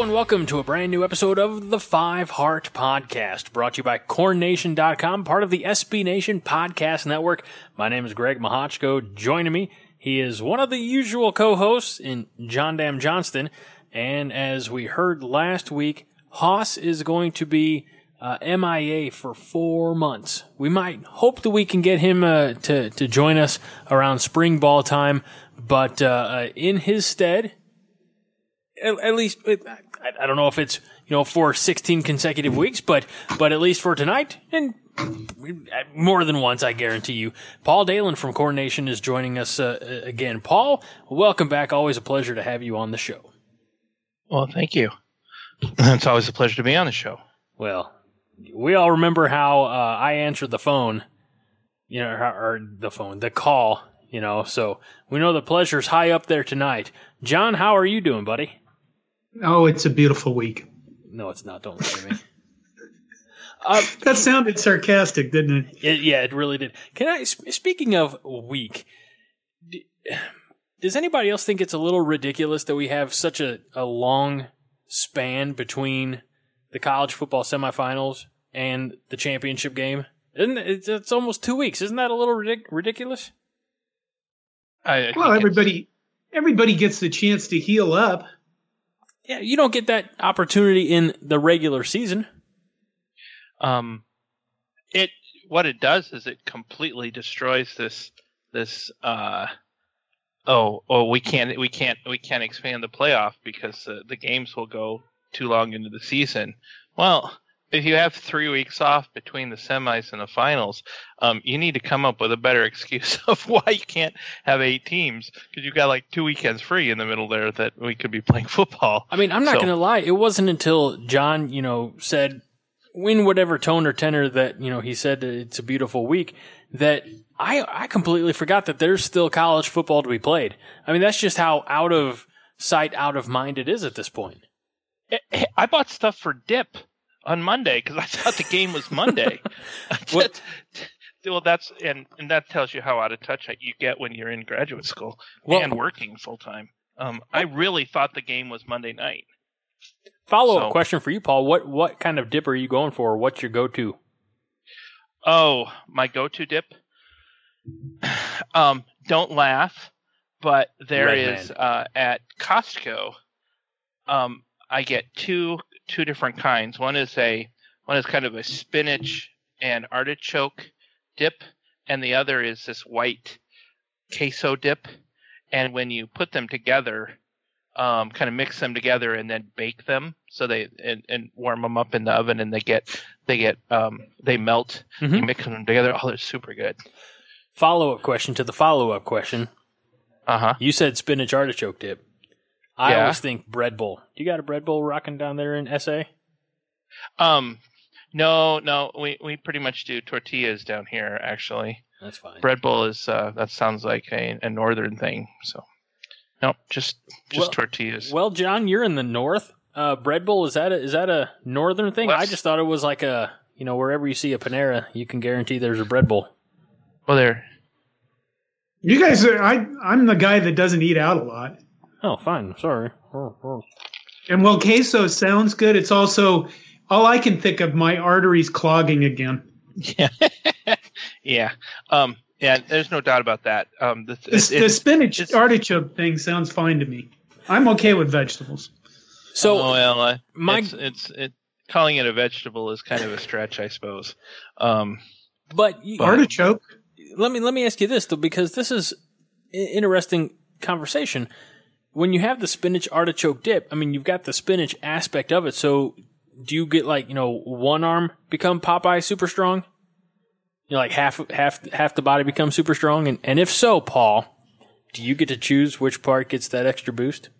And welcome to a brand new episode of the Five Heart Podcast, brought to you by CornNation.com, part of the SB Nation Podcast Network. My name is Greg Mahochko. Joining me, he is one of the usual co-hosts in John Dam Johnston. And as we heard last week, Haas is going to be uh, MIA for four months. We might hope that we can get him uh, to to join us around spring ball time, but uh, uh in his stead, at, at least I, I don't know if it's you know for 16 consecutive weeks, but but at least for tonight and more than once, I guarantee you. Paul Dalen from Corn Nation is joining us uh, again. Paul, welcome back. Always a pleasure to have you on the show. Well, thank you. It's always a pleasure to be on the show. Well, we all remember how uh, I answered the phone, you know, or the phone, the call, you know. So we know the pleasure's high up there tonight. John, how are you doing, buddy? Oh, it's a beautiful week. No, it's not. Don't lie to me. Uh, that sounded sarcastic, didn't it? it? Yeah, it really did. Can I? Speaking of week, does anybody else think it's a little ridiculous that we have such a, a long span between the college football semifinals and the championship game? Isn't it, it's almost two weeks? Isn't that a little ridic- ridiculous? I, I well, everybody everybody gets the chance to heal up. Yeah, you don't get that opportunity in the regular season. Um, it what it does is it completely destroys this this uh oh oh we can't we can't we can't expand the playoff because uh, the games will go too long into the season. Well, if you have three weeks off between the semis and the finals, um, you need to come up with a better excuse of why you can't have eight teams because you've got like two weekends free in the middle there that we could be playing football. I mean, I'm not so, going to lie. It wasn't until John, you know, said in whatever tone or tenor that you know he said it's a beautiful week that I I completely forgot that there's still college football to be played. I mean, that's just how out of sight, out of mind it is at this point. I bought stuff for dip on Monday because I thought the game was Monday. what? well, that's and and that tells you how out of touch you get when you're in graduate school well, and working full time. Um, I really thought the game was Monday night. Follow up so, question for you, Paul. What what kind of dip are you going for? What's your go to? Oh, my go to dip. Um, don't laugh, but there Red is uh, at Costco. Um, I get two two different kinds. One is a one is kind of a spinach and artichoke dip, and the other is this white queso dip. And when you put them together, um, kind of mix them together and then bake them, so they and, and warm them up in the oven, and they get they get um, they melt. Mm-hmm. You mix them together. Oh, they're super good. Follow up question to the follow up question. Uh huh. You said spinach artichoke dip. I yeah. always think bread bowl. Do you got a bread bowl rocking down there in SA? Um, no, no. We we pretty much do tortillas down here. Actually, that's fine. Bread bowl is uh, that sounds like a, a northern thing. So, no, just just well, tortillas. Well, John, you're in the north. Uh, bread bowl is that a, is that a northern thing? West. I just thought it was like a you know wherever you see a Panera, you can guarantee there's a bread bowl. Well, there. You guys, are, I I'm the guy that doesn't eat out a lot. Oh, fine. Sorry. And while queso sounds good, it's also all I can think of. My arteries clogging again. Yeah, yeah, um, yeah. There's no doubt about that. Um, the, the, the spinach artichoke thing sounds fine to me. I'm okay with vegetables. So, oh, well, uh, my it's, it's it calling it a vegetable is kind of a stretch, I suppose. Um, but, but artichoke. Let me let me ask you this though, because this is interesting conversation when you have the spinach artichoke dip, I mean, you've got the spinach aspect of it. So do you get like, you know, one arm become Popeye super strong? You know, like half, half, half the body becomes super strong. And, and if so, Paul, do you get to choose which part gets that extra boost?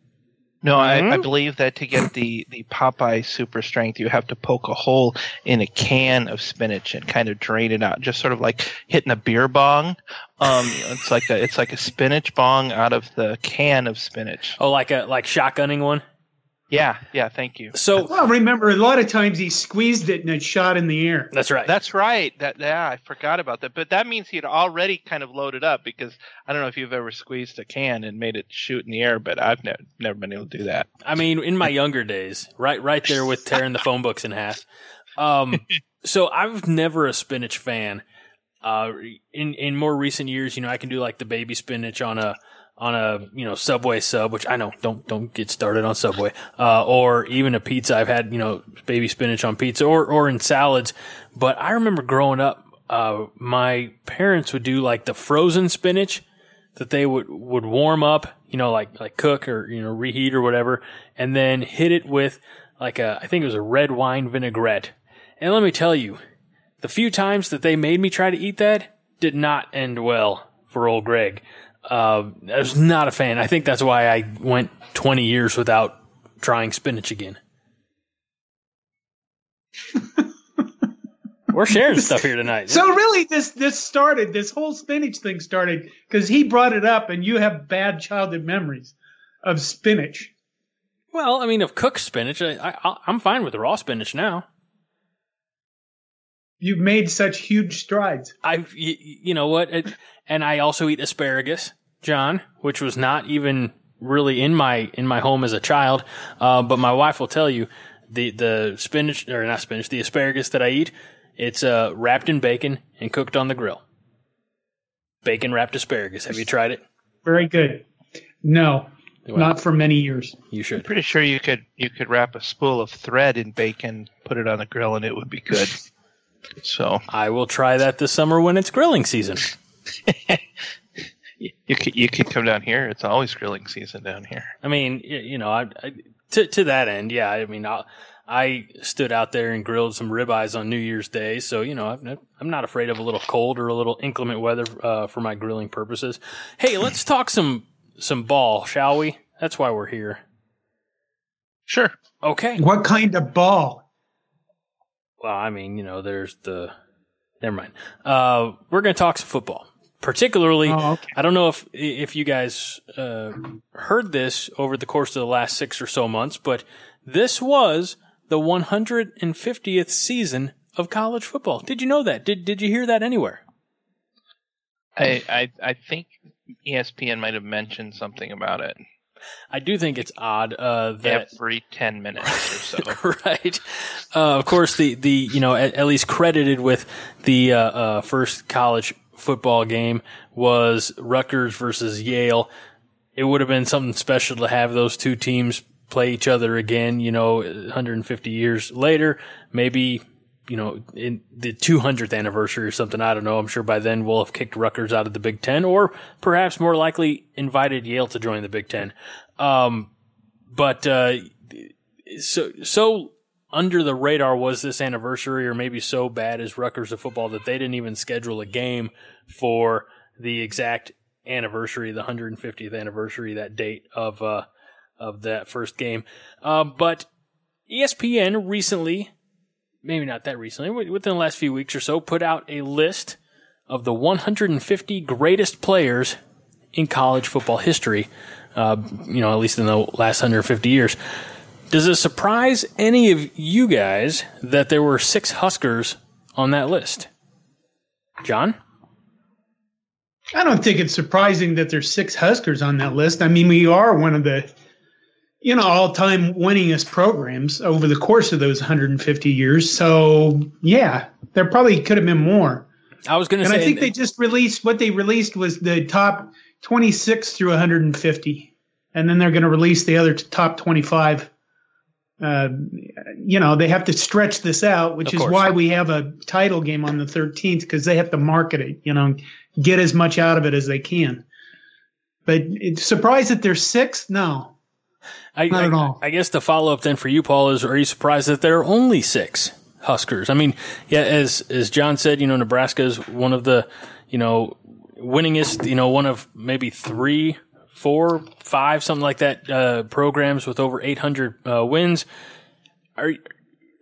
No, mm-hmm. I, I, hmm? believe that to get the, the Popeye super strength, you have to poke a hole in a can of spinach and kind of drain it out, just sort of like hitting a beer bong. Um, it's like a it's like a spinach bong out of the can of spinach. Oh, like a like shotgunning one. Yeah, yeah, thank you. So well, remember a lot of times he squeezed it and it shot in the air. That's right. That's right. That yeah, I forgot about that. But that means he'd already kind of loaded up because I don't know if you've ever squeezed a can and made it shoot in the air, but I've never never been able to do that. I mean, in my younger days, right right there with tearing the phone books in half. Um so I was never a spinach fan. Uh in in more recent years, you know, I can do like the baby spinach on a on a you know Subway sub, which I know don't don't get started on Subway, uh, or even a pizza. I've had you know baby spinach on pizza or or in salads. But I remember growing up, uh, my parents would do like the frozen spinach that they would would warm up, you know, like like cook or you know reheat or whatever, and then hit it with like a I think it was a red wine vinaigrette. And let me tell you, the few times that they made me try to eat that did not end well for old Greg. Uh, I was not a fan. I think that's why I went 20 years without trying spinach again. We're sharing stuff here tonight. So really, this this started. This whole spinach thing started because he brought it up, and you have bad childhood memories of spinach. Well, I mean, of cooked spinach, I, I, I'm fine with raw spinach now. You've made such huge strides. I, you, you know what? It, and I also eat asparagus, John, which was not even really in my in my home as a child. Uh, but my wife will tell you the the spinach or not spinach, the asparagus that I eat, it's uh, wrapped in bacon and cooked on the grill. Bacon wrapped asparagus. Have you tried it? Very good. No, well, not for many years. You should. I'm pretty sure you could you could wrap a spool of thread in bacon, put it on the grill, and it would be good. So I will try that this summer when it's grilling season. you could you could come down here. It's always grilling season down here. I mean, you know, I, I to to that end, yeah. I mean, i I stood out there and grilled some ribeyes on New Year's Day, so you know I'm, I'm not afraid of a little cold or a little inclement weather uh, for my grilling purposes. Hey, let's talk some some ball, shall we? That's why we're here. Sure. Okay. What kind of ball? Well, I mean, you know, there's the. Never mind. Uh, we're going to talk some football. Particularly, oh, okay. I don't know if if you guys uh, heard this over the course of the last six or so months, but this was the 150th season of college football. Did you know that? Did Did you hear that anywhere? I I, I think ESPN might have mentioned something about it. I do think it's odd uh, that every ten minutes or so, right? Uh, of course, the the you know at, at least credited with the uh, uh, first college football game was Rutgers versus Yale. It would have been something special to have those two teams play each other again. You know, 150 years later, maybe you know, in the 200th anniversary or something. I don't know. I'm sure by then we'll have kicked Rutgers out of the Big Ten, or perhaps more likely invited Yale to join the Big Ten. Um, but uh, so so under the radar was this anniversary, or maybe so bad as Rutgers of football that they didn't even schedule a game for the exact anniversary, the 150th anniversary, that date of uh, of that first game. Uh, but ESPN recently maybe not that recently, within the last few weeks or so, put out a list of the 150 greatest players in college football history. Uh, you know, at least in the last 150 years. Does it surprise any of you guys that there were six Huskers on that list? John? I don't think it's surprising that there's six Huskers on that list. I mean, we are one of the you know, all time winningest programs over the course of those 150 years. So, yeah, there probably could have been more. I was going to say. And I think they just released what they released was the top 26 through 150. And then they're going to release the other top 25. Uh, you know, they have to stretch this out, which is why we have a title game on the 13th because they have to market it, you know, get as much out of it as they can. But surprised that there's six? No. I, Not at all. I guess the follow up then for you, Paul, is: Are you surprised that there are only six Huskers? I mean, yeah, as as John said, you know, Nebraska is one of the you know winningest, you know, one of maybe three four, five, something like that, uh, programs with over 800 uh, wins. Are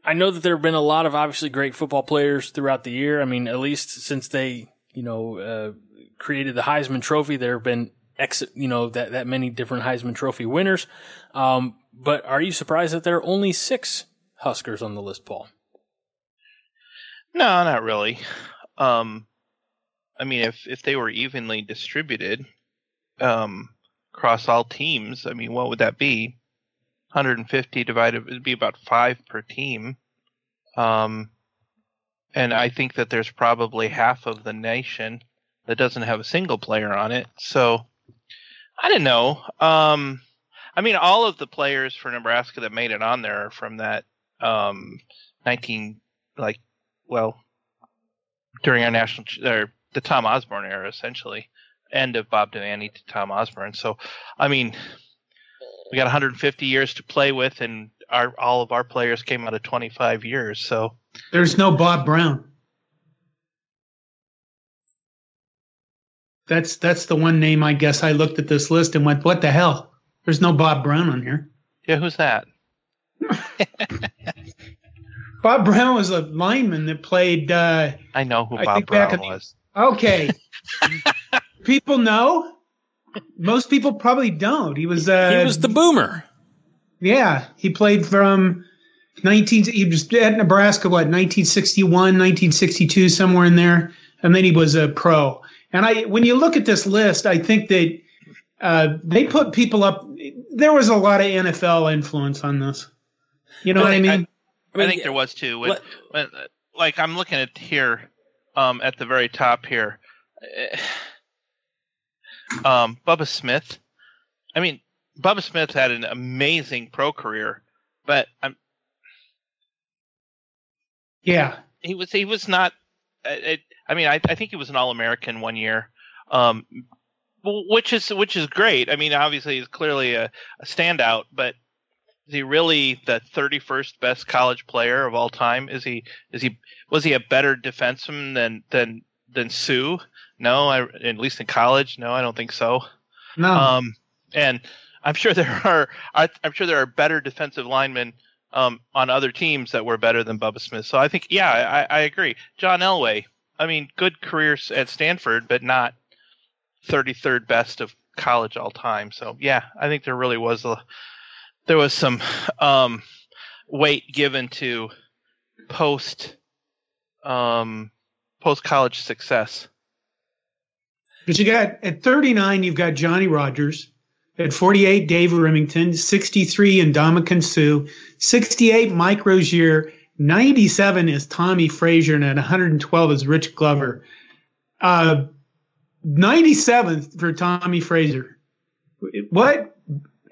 I know that there have been a lot of obviously great football players throughout the year. I mean, at least since they, you know, uh, created the Heisman Trophy, there have been ex, you know, that that many different Heisman Trophy winners. Um, but are you surprised that there are only six Huskers on the list, Paul? No, not really. Um, I mean, if if they were evenly distributed um, across all teams, I mean, what would that be? 150 divided it'd be about five per team. Um, and I think that there's probably half of the nation that doesn't have a single player on it. So I don't know. Um, I mean, all of the players for Nebraska that made it on there are from that um, 19 like well during our national or the Tom Osborne era essentially end of Bob Devaney to Tom Osborne. So I mean we got 150 years to play with, and our all of our players came out of 25 years. So there's no Bob Brown. That's that's the one name I guess I looked at this list and went, "What the hell? There's no Bob Brown on here." Yeah, who's that? Bob Brown was a lineman that played. Uh, I know who I Bob Brown was. The, okay, people know most people probably don't. He was uh, he was the boomer. Yeah, he played from 19. He was at Nebraska, what 1961, 1962, somewhere in there, and then he was a pro. And I, when you look at this list, I think that uh, they put people up. There was a lot of NFL influence on this. You know what I mean? I, I, I think there was too. When, when, like I'm looking at here, um, at the very top here. Uh, um, Bubba Smith. I mean, Bubba Smith had an amazing pro career, but I'm. Yeah, he was. He was not. It, I mean, I, I think he was an All American one year, um, which is which is great. I mean, obviously he's clearly a, a standout, but is he really the 31st best college player of all time? Is he? Is he? Was he a better defenseman than than than Suh? No, I, at least in college, no, I don't think so. No. Um, and I'm sure there are I, am sure there are better defensive linemen um, on other teams that were better than Bubba Smith. So I think, yeah, I, I agree. John Elway, I mean, good career at Stanford, but not 33rd best of college all time. So yeah, I think there really was a there was some um, weight given to post um, post college success. But you got at 39, you've got Johnny Rodgers. At 48, Dave Rimington. 63, Ndamukong Suh. 68, Mike Rozier. 97 is Tommie Frazier, and at 112 is Rich Glover. Uh, 97th for Tommie Frazier. What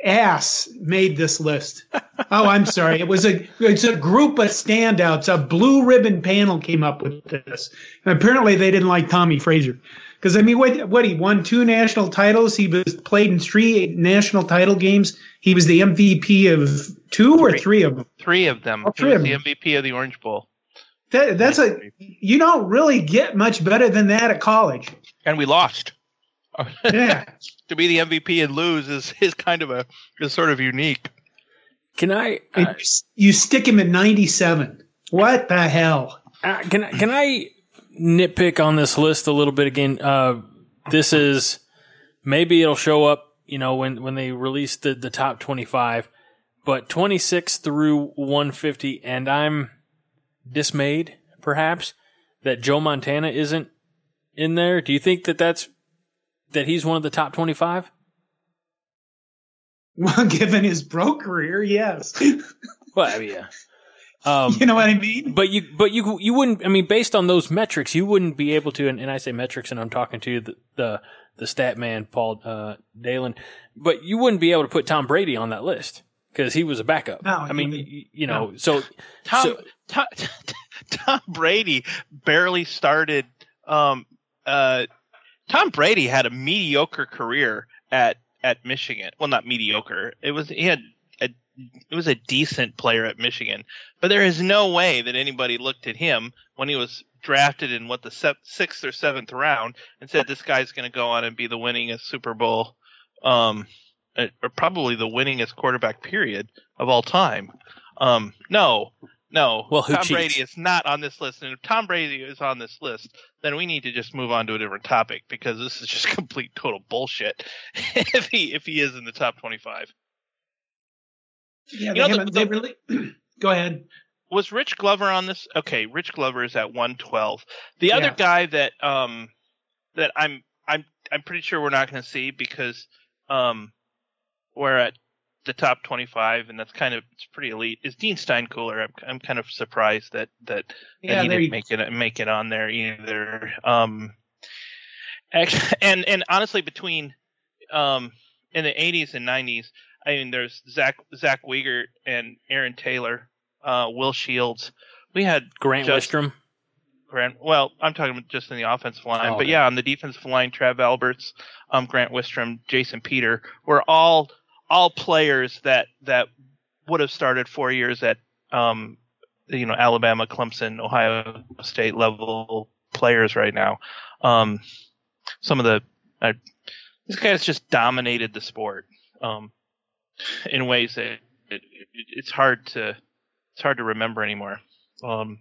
ass made this list? oh, I'm sorry. It was a it's a group of standouts. A blue ribbon panel came up with this, and apparently they didn't like Tommie Frazier. Because I mean, what what he won two national titles. He was played in three national title games. He was the MVP of two or three of them. Three of them. Oh, three he was the MVP of the Orange Bowl. That, that's a you don't really get much better than that at college. And we lost. Yeah. to be the MVP and lose is is kind of a is sort of unique. Can I? Uh, you stick him at ninety seven. What the hell? Uh, can I? Can I? nitpick on this list a little bit again. Uh, this is maybe it'll show up, you know, when, when they release the, the top 25, but 26 through 150. And I'm dismayed, perhaps, that Joe Montana isn't in there. Do you think that that's, that he's one of the top 25? Well, given his pro career, yes. well, I mean, yeah. Um, you know what I mean? But you, but you, you wouldn't. I mean, based on those metrics, you wouldn't be able to. And, and I say metrics, and I'm talking to the the, the stat man, Paul uh, Dalen. But you wouldn't be able to put Tom Brady on that list because he was a backup. No, I mean, you, you know, no. so Tom, so, Tom, Tom Brady barely started. Um, uh, Tom Brady had a mediocre career at at Michigan. Well, not mediocre. It was he had a it was a decent player at Michigan, but there is no way that anybody looked at him when he was drafted in what the se- sixth or seventh round and said this guy's going to go on and be the winningest Super Bowl um, or probably the winningest quarterback period of all time. Um, no, no. Well, who Tom cheats? Brady is not on this list, and if Tom Brady is on this list, then we need to just move on to a different topic because this is just complete total bullshit. if he if he is in the top twenty-five, Yeah, You know, they, the- they the- really. Go ahead. was Rich Glover on this? Okay, Rich Glover is at one twelve. The other guy that um that I'm I'm I'm pretty sure we're not going to see because um we're at the top 25 and that's kind of it's pretty elite is Dean Steinkuhler. I'm I'm kind of surprised that that, that he didn't make it make it on there either. Um actually, and and honestly between um in the 80s and 90s, I mean there's Zach Zach Wiegert and Aaron Taylor, uh Will Shields. We had Grant Just- Wistrom. Grant. Well, I'm talking about just in the offensive line, Oh, but okay. yeah, on the defensive line, Trev Alberts, um, Grant Wistrom, Jason Peter were all all players that that would have started four years at um, you know Alabama, Clemson, Ohio State level players right now. Um, some of the uh, these guys just dominated the sport um, in ways that it, it, it's hard to it's hard to remember anymore. Um,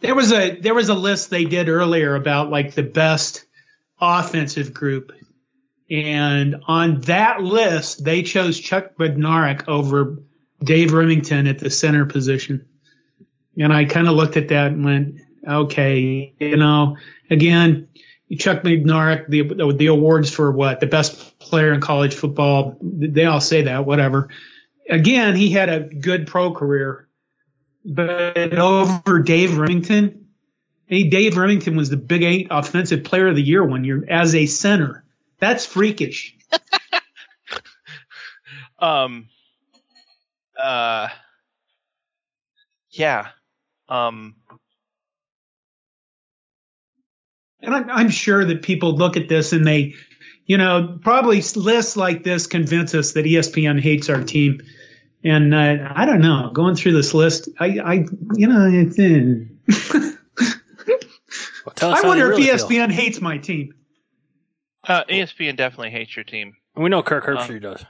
there was a there was a list they did earlier about like the best offensive group, and on that list they chose Chuck Bednarik over Dave Rimington at the center position. And I kind of looked at that and went, okay, you know, again, Chuck Bednarik, the the awards for what the best player in college football, they all say that, whatever. Again, he had a good pro career, but over Dave Rimington, Dave Rimington was the Big Eight Offensive Player of the Year one year as a center. That's freakish. um uh yeah um And I'm, I'm sure that people look at this and they, you know, probably lists like this convince us that ESPN hates our team. And uh, I don't know. Going through this list, I, I you know, it's, uh, Well, I wonder you if really E feel. ESPN hates my team. Uh espn definitely hates your team We know Kirk Um, Herbstreit does.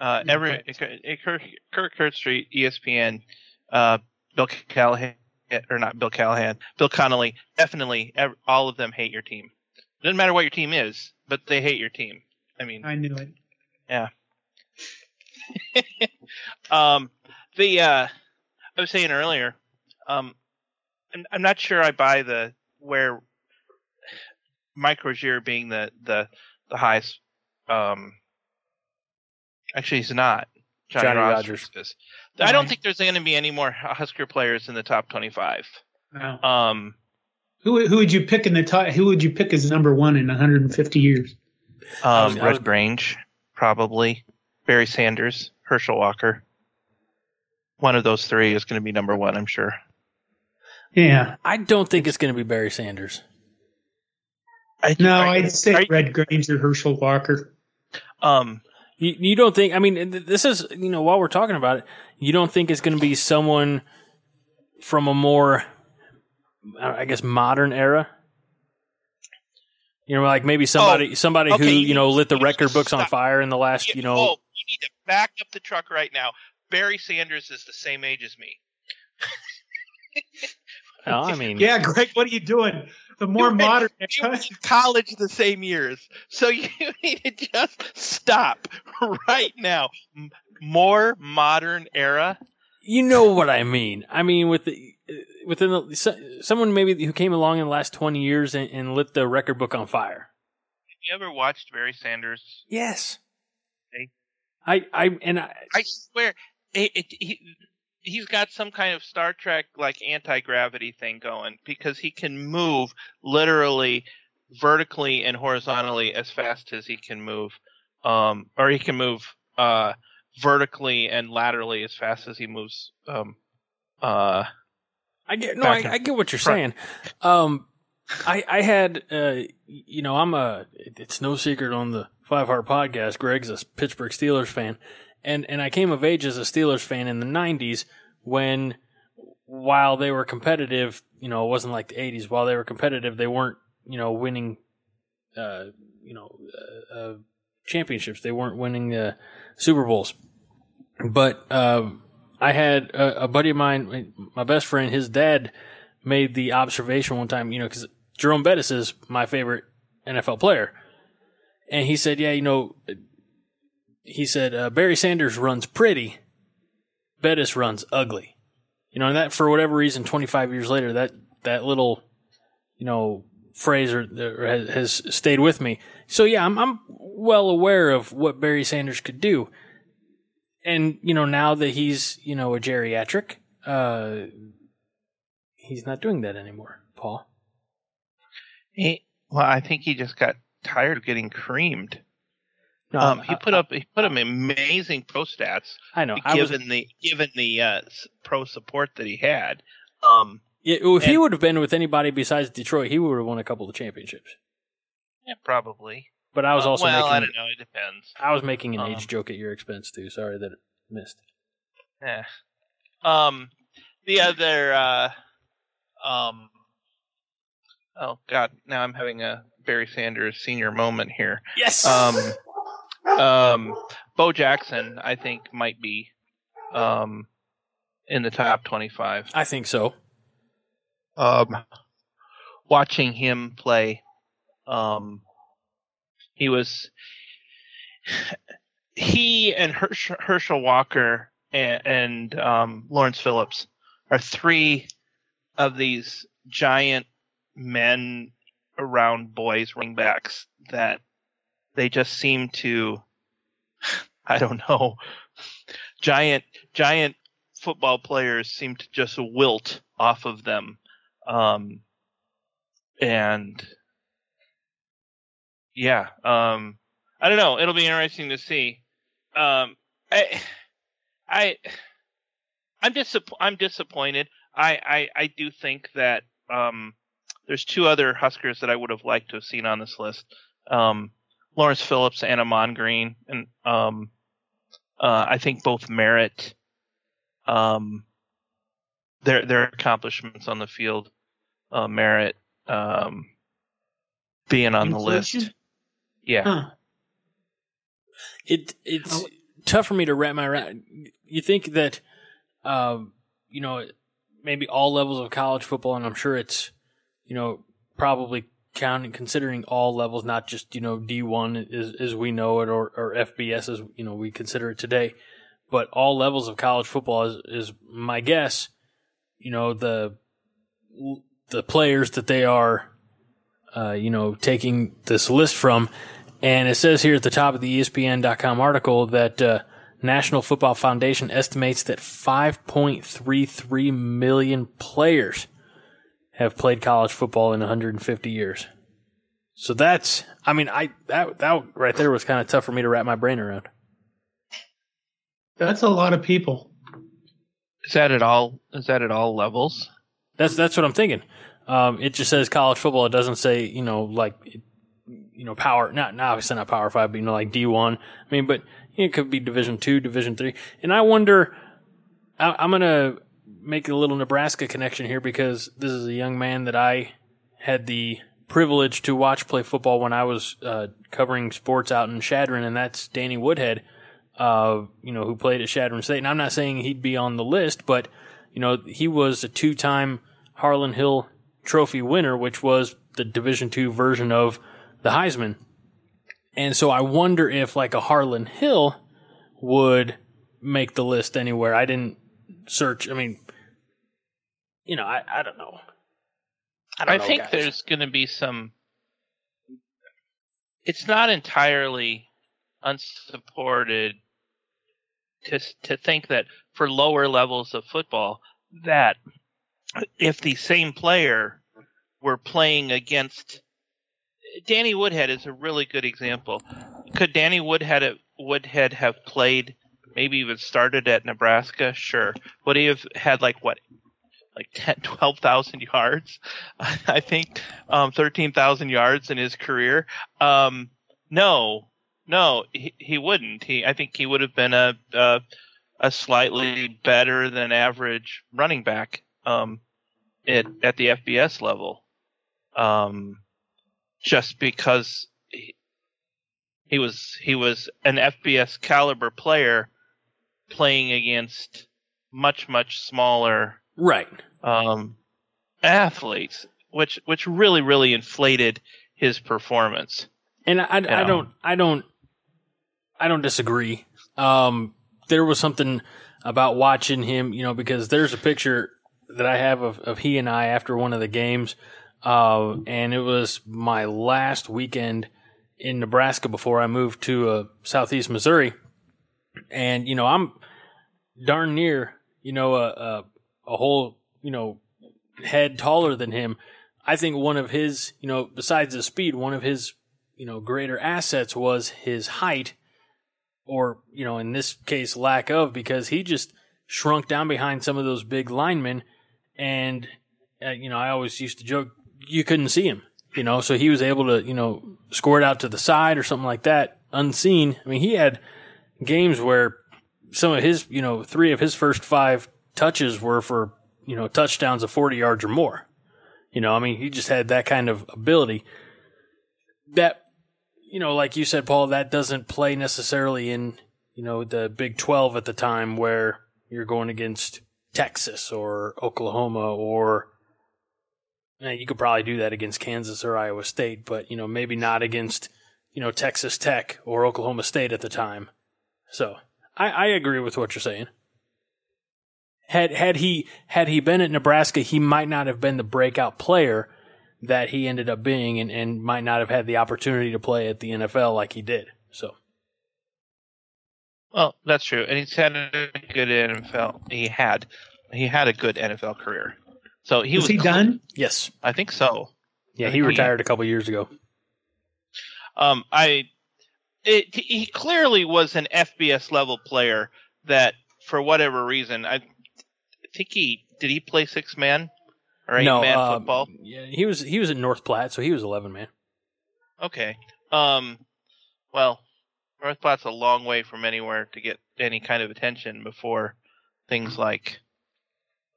uh every kirk kirk Herbstreit espn uh bill callahan or not bill callahan bill connelly definitely ev- all of them hate your team doesn't matter what your team is but they hate your team i mean I knew it. Yeah. um, the uh, I was saying earlier, um, I'm, I'm not sure I buy the where Mike Rozier being the the the highest. Um, actually, he's not. Johnny, Johnny Rodgers Rodgers. is. I don't think there's going to be any more Husker players in the top 25. No. Um, Who who would you pick in the top? Who would you pick as number one in 150 years? I um, Red was- Grange, probably. Barry Sanders, Herschel Walker. One of those three is going to be number one, I'm sure. Yeah. I don't think it's going to be Barry Sanders. I, No, I- I'd say are you- Red Grange or Herschel Walker. um, You, you don't think? I mean, this is you know while we're talking about it, you don't think it's going to be someone from a more, I guess, modern era. You know, like maybe somebody somebody who Oh, you, you know lit the you need to record books on fire in the last Yeah, you know. oh, you need to back up the truck right now. Barry Sanders is the same age as me. well, I mean, Yeah, Greg, what are you doing? The more You- modern. You went to college the same years, so you need to just stop right now. More modern era. you know what I mean. I mean, with the within the, so- someone maybe who came along in the last twenty years and, and lit the record book on fire. Have you ever watched Barry Sanders? Yes. Okay. I I and I, I swear, it, it, he he's got some kind of Star Trek like anti gravity thing going because he can move literally vertically and horizontally as fast as he can move, um, or he can move uh, vertically and laterally as fast as he moves. Um, uh, I get no, I, I get what you're front. saying. Um, I I had uh, you know, I'm a. It's no secret on the Five Heart Podcast. Greg's a Pittsburgh Steelers fan, and and I came of age as a Steelers fan in the '90s when, while they were competitive, you know, it wasn't like the '80s. While they were competitive, they weren't you know winning, uh, you know, uh, uh, championships. They weren't winning the Super Bowls. But uh, I had a, a, buddy of mine, my best friend, his dad made the observation one time, you know, because Jerome Bettis is my favorite NFL player. And he said, yeah, you know, he said, uh, Barry Sanders runs pretty, Bettis runs ugly. You know, and that for whatever reason, 25 years later, that, that little, you know, phrase or, or has, has, stayed with me. So yeah, I'm, I'm well aware of what Barry Sanders could do. And, you know, now that he's, you know, a geriatric, uh, he's not doing that anymore, Paul. He, well, I think he just got tired of getting creamed. No, um, he put up he put up amazing pro stats. I know. Given I was, the given the uh, pro support that he had. Um, yeah, if and, he would have been with anybody besides Detroit, he would have won a couple of championships. Yeah, probably. But I was uh, also well, making, I don't know. It depends. I was making an um, age joke at your expense too. Sorry that it missed. Yeah. Um, the other. Uh, um. Oh God! Now I'm having a Barry Sanders senior moment here. Yes. Um. Um. Bo Jackson, I think, might be, um, in the top 25. I think so. Um, watching him play, um, he was he and Herschel, Herschel Walker and, and um, Lawrence Phillips are three of these giant men around boys running backs that they just seem to I don't know giant giant football players seem to just wilt off of them um and yeah, um, I don't know. It'll be interesting to see. Um, I, I, I'm disapp- I'm disappointed. I, I, I do think that um, there's two other Huskers that I would have liked to have seen on this list. Um, Lawrence Phillips and Ahman Green, and um, uh, I think both merit um, their their accomplishments on the field uh, merit um, being on Inflation? the list. Yeah. Huh. It it's oh. tough for me to wrap my around. You think that, um, you know, maybe all levels of college football, and I'm sure it's, you know, probably counting considering all levels, not just you know D1 as as we know it or or FBS as you know we consider it today, but all levels of college football is is my guess. You know the the players that they are uh, you know, taking this list from. And it says here at the top of the ESPN.com article that uh, National Football Foundation estimates that 5.33 million players have played college football in 150 years. So that's, I mean, I that that right there was kind of tough for me to wrap my brain around. That's a lot of people. Is that at all? Is that at all levels? That's that's what I'm thinking. Um, it just says college football. It doesn't say, you know, like, you know, power, not, not obviously not power five, but, you know, like D1. I mean, but it could be division two, division three. And I wonder, I, I'm going to make a little Nebraska connection here because this is a young man that I had the privilege to watch play football when I was uh, covering sports out in Chadron, and that's Danny Woodhead, uh, you know, who played at Chadron State. And I'm not saying he'd be on the list, but you know, he was a two-time Harlan Hill Trophy winner, which was the Division two version of the Heisman. And so I wonder if like a Harlan Hill would make the list anywhere. I didn't search. I mean, you know, I, I don't know. I, don't I know, think guys. there's going to be some. It's not entirely unsupported to to think that for lower levels of football that if the same player were playing against Danny Woodhead is a really good example. Could Danny Woodhead Woodhead have played maybe even started at Nebraska? Sure. Would he have had like what like 10, 12,000 yards? I think um, 13,000 yards in his career. Um, no, no, he, he wouldn't. He, I think he would have been a, a, a slightly better than average running back um, at at the FBS level, um, just because he, he was he was an FBS caliber player playing against much much smaller right um, athletes, which which really really inflated his performance. And I, I, I don't I don't I don't disagree. Um, there was something about watching him, you know, because there's a picture that I have of, of he and I after one of the games, uh, and it was my last weekend in Nebraska before I moved to uh, Southeast Missouri, and you know I'm darn near you know a, a, a whole you know head taller than him. I think one of his you know besides the speed, one of his you know greater assets was his height or you know in this case lack of because he just shrunk down behind some of those big linemen and uh, you know I always used to joke you couldn't see him you know so he was able to you know score it out to the side or something like that unseen I mean he had games where some of his you know three of his first five touches were for you know touchdowns of 40 yards or more you know I mean he just had that kind of ability that you know, like you said, Paul, that doesn't play necessarily in, you know, the Big 12 at the time where you're going against Texas or Oklahoma or eh, you could probably do that against Kansas or Iowa State, but, you know, maybe not against, you know, Texas Tech or Oklahoma State at the time. So I, I agree with what you're saying. Had had he had he been at Nebraska, he might not have been the breakout player that he ended up being and, and might not have had the opportunity to play at the NFL like he did. So. Well, that's true, and he's had a good NFL. He had, he had a good NFL career. So he was, was he cl- done? Yes, I think so. Yeah, he retired a couple years ago. Um, I, it, he clearly was an FBS level player that, for whatever reason, I think he did he play six man or eight no, man uh, football? Yeah, he was he was at North Platte, so he was eleven man. Okay. Um. Well, North Platte's a long way from anywhere to get any kind of attention before things like,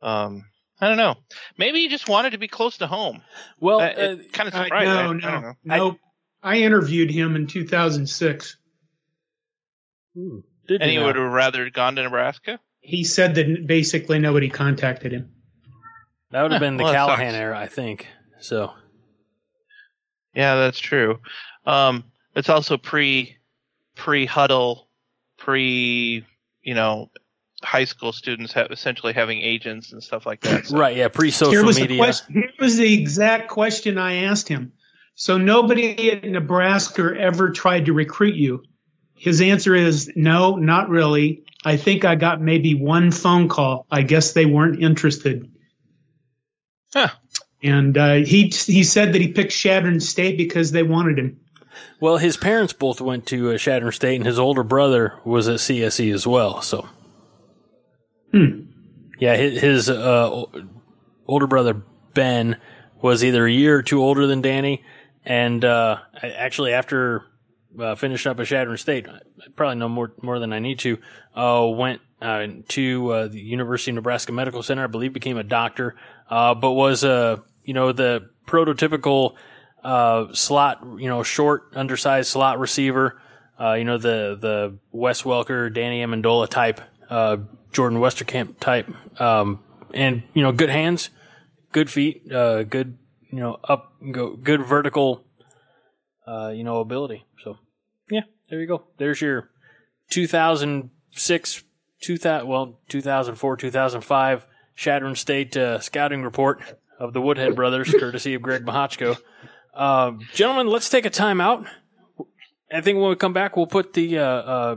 um, I don't know. Maybe he just wanted to be close to home. Well, uh, uh, kind of Uh, surprised. no, I, I no, don't know. no. I, interviewed him in 2006. hmm, did And he you now? would have rather gone to Nebraska. He said that basically nobody contacted him. that would have been the Well, Callahan sucks. era, I think. So Yeah, that's true. Um, it's also pre pre Hudl, pre you know high school students have essentially having agents and stuff like that. So. right, yeah, Pre social was the media. question. Here was the exact question I asked him. So nobody at Nebraska ever tried to recruit you. His answer is no, not really. I think I got maybe one phone call. I guess they weren't interested. Huh. And uh, he he said that he picked Chadron State because they wanted him. Well, his parents both went to uh, Chadron State, and his older brother was at CSC as well. So, Hmm. yeah, his, his uh, older brother Ben was either a year or two older than Danny, and uh, actually after uh, finishing up at Chadron State, I probably know more more than I need to. Uh, went uh, to uh, the University of Nebraska Medical Center, I believe, became a doctor, uh, but was uh, you know the prototypical slot, you know, short, undersized slot receiver. You know, the, the Wes Welker, Danny Amendola type, Jordan Westerkamp type. Um, and, you know, good hands, good feet, good, you know, up, go, good vertical, uh, you know, ability. So, there you go. There's your 2006, 2000, well, 2004, 2005 Chadron State, uh, scouting report of the Woodhead brothers, courtesy of Greg Mahochko. Uh, gentlemen, let's take a timeout. I think when we come back, we'll put the uh, uh,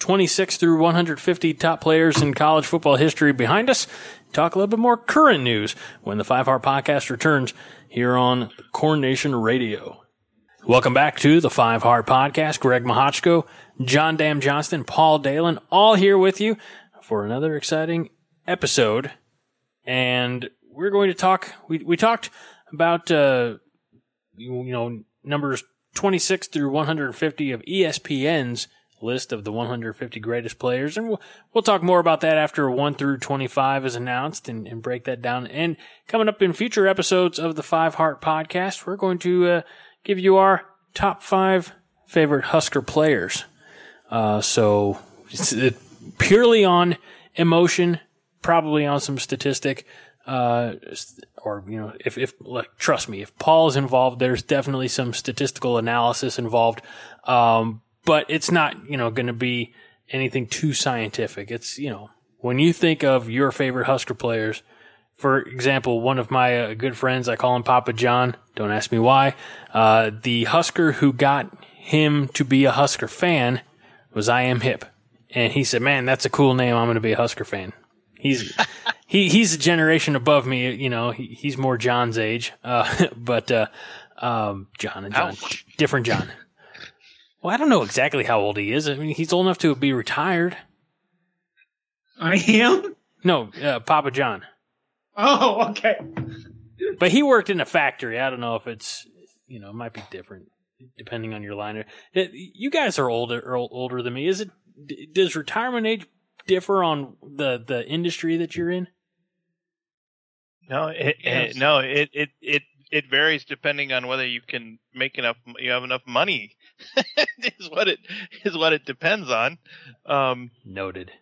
26 through 150 top players in college football history behind us. Talk a little bit more current news when the Five Heart Podcast returns here on Corn Nation Radio. Welcome back to the Five Heart Podcast. Greg Mahochko, John Dam Johnston, Paul Dalen, all here with you for another exciting episode. And we're going to talk. We we talked about uh, you, you know numbers 26 through 150 of ESPN's list of the 150 greatest players, and we'll we'll talk more about that after 1 through 25 is announced and, and break that down. And coming up in future episodes of the Five Heart Podcast, we're going to uh, give you our top five favorite Husker players. Uh, so it, purely on emotion, probably on some statistic. Uh, or you know, if if like, trust me, if Paul is involved, there's definitely some statistical analysis involved. Um, but it's not you know going to be anything too scientific. It's you know when you think of your favorite Husker players, for example, one of my uh, good friends, I call him Papa John. Don't ask me why. Uh, the Husker who got him to be a Husker fan was I.M. Hipp, and he said, "Man, that's a cool name. I'm going to be a Husker fan." He's he he's a generation above me. You know, he, he's more John's age, uh, but uh, um, John and John, Ouch. different John. Well, I don't know exactly how old he is. I mean, he's old enough to be retired. I am. No, uh, Papa John. Oh, okay. But he worked in a factory. I don't know if it's you know it might be different depending on your line. It, you guys are older older than me. Is it? Does retirement age differ on the the industry that you're in? No, it, yes. it, no, it, it it it varies depending on whether you can make enough, you have enough money. is what it is what it depends on. Um, Noted.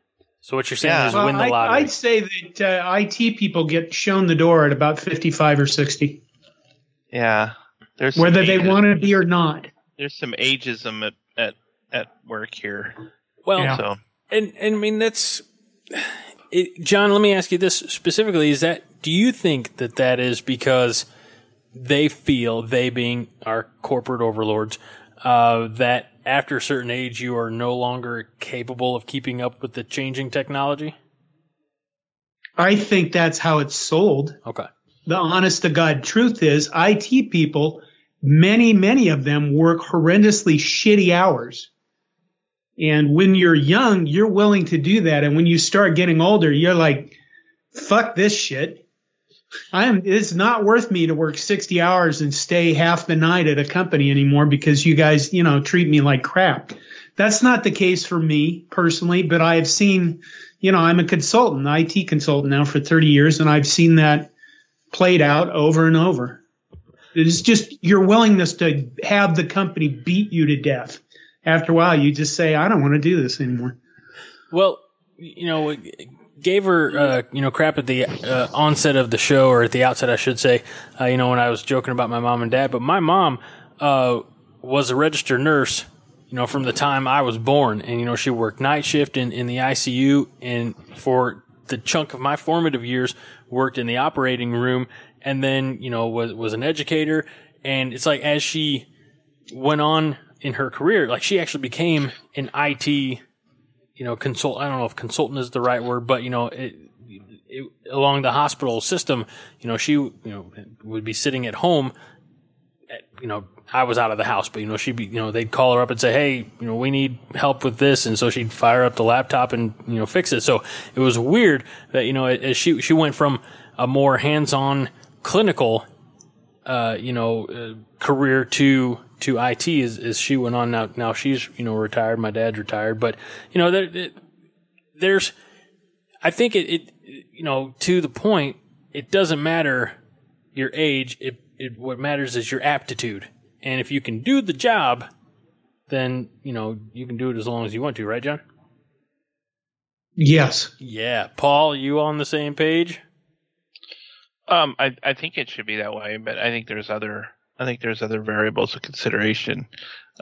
So what you're saying yeah. is well, win the lottery. I, would say that uh, IT people get shown the door at about 55 or 60. Yeah, there's whether they want to be or not. There's some ageism at at at work here. Well, yeah. so and and I mean that's it, John. Let me ask you this specifically: Is that do you think that that is because they feel they being our corporate overlords uh, that after a certain age you are no longer capable of keeping up with the changing technology? I think that's how it's sold. Okay. The honest to God truth is, IT people, many, many of them work horrendously shitty hours. And when you're young, you're willing to do that. And when you start getting older, you're like, fuck this shit. I'm, it's not worth me to work 60 hours and stay half the night at a company anymore because you guys, you know, treat me like crap. That's not the case for me personally, but I have seen, you know, I'm a consultant, IT consultant now for 30 years, and I've seen that played out over and over. It's just your willingness to have the company beat you to death after a while, you just say, I don't want to do this anymore. Well, you know, gave her, uh, you know, crap at the uh, onset of the show, or at the outset, I should say, uh, you know, when I was joking about my mom and dad. But my mom uh, was a registered nurse, you know, from the time I was born. And, you know, she worked night shift in, in the ICU. And for the chunk of my formative years, worked in the operating room. And then, you know, was, was an educator. And it's like as she went on in her career. Like she actually became an IT, you know, consult. I don't know if consultant is the right word, but you know, it, it, along the hospital system, you know, she you know would be sitting at home. At, you know, I was out of the house, but you know, she'd be, you know, they'd call her up and say, "Hey, you know, we need help with this," and so she'd fire up the laptop and you know fix it. So it was weird that you know, as she she went from a more hands-on clinical, uh, you know, uh, career to to IT as, as she went on. Now, now she's, you know, retired. My dad's retired, but you know, there, it, there's, I think it, it, you know, to the point, it doesn't matter your age. It, it, what matters is your aptitude. And if you can do the job, then, you know, you can do it as long as you want to, right, John? Yes. Yeah. Paul, you on the same page? Um, I, I think it should be that way, but I think there's other I think there's other variables of consideration.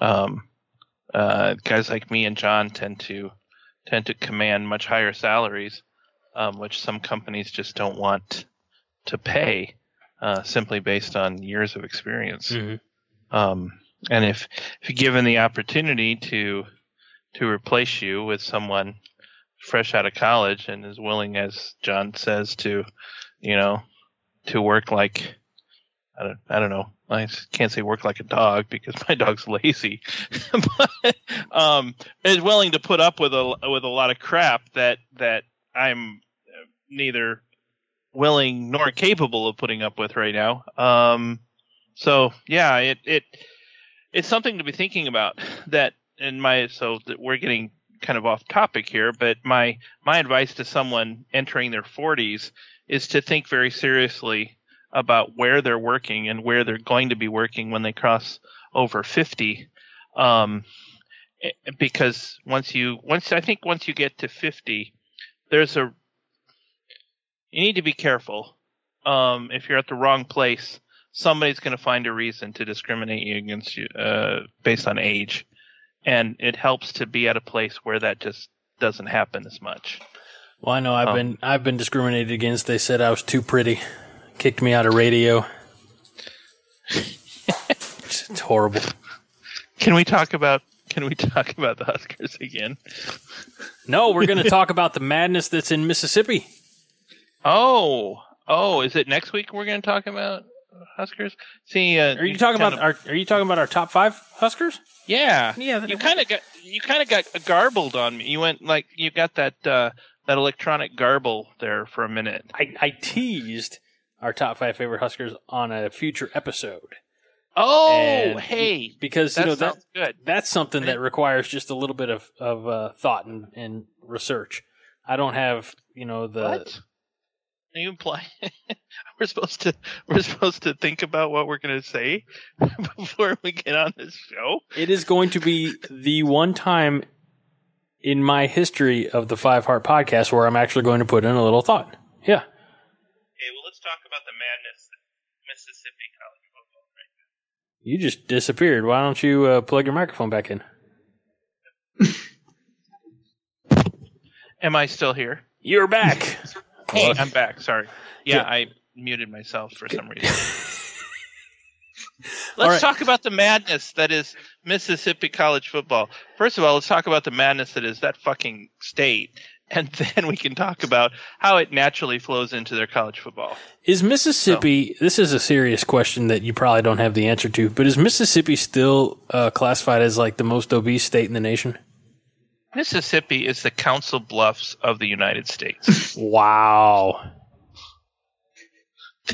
Um, uh, guys like me and John tend to tend to command much higher salaries, um, which some companies just don't want to pay uh, simply based on years of experience. Mm-hmm. Um, and if if given the opportunity to to replace you with someone fresh out of college and as willing, as John says, to you know to work like I don't I don't know I can't say work like a dog because my dog's lazy, but um, is willing to put up with a with a lot of crap that that I'm neither willing nor capable of putting up with right now. Um, so yeah, it it it's something to be thinking about. That in my so that we're getting kind of off topic here, but my my advice to someone entering their 40s is to think very seriously about where they're working and where they're going to be working when they cross over 50 Um, because once you once I think once you get to 50, there's a you need to be careful. Um, if you're at the wrong place, somebody's going to find a reason to discriminate you against you uh, based on age, and it helps to be at a place where that just doesn't happen as much. Well, I know I've um, been I've been discriminated against. They said I was too pretty, kicked me out of radio. it's horrible. Can we talk about Can we talk about the Huskers again? No, we're going to talk about the madness that's in Mississippi. Oh, oh, is it next week we're going to talk about Huskers? See, uh, are you talking about of, our? Are you talking about our top five Huskers? Yeah, yeah. You kind of got you kind of got garbled on me. You went like you got that uh, that electronic garble there for a minute. I, I teased our top five favorite Huskers on a future episode. Oh, and hey, because you know that good. that's something that requires just a little bit of of uh, thought and, and research. I don't have you know the. What? Are you implying we're supposed to we're supposed to think about what we're going to say before we get on this show? It is going to be the one time in my history of the Five Heart podcast where I'm actually going to put in a little thought. Yeah. Okay, well, let's talk about the madness Mississippi college football right now. You just disappeared. Why don't you uh, plug your microphone back in? Am I still here? You're back. hey, I'm back. Sorry. Yeah, I muted myself for some reason. Let's right. talk about the madness that is Mississippi college football. First of all, let's talk about the madness that is that fucking state, and then we can talk about how it naturally flows into their college football. Is Mississippi? So. This is a serious question that you probably don't have the answer to, but is Mississippi still uh, classified as like the most obese state in the nation? Mississippi is the Council Bluffs of the United States. wow.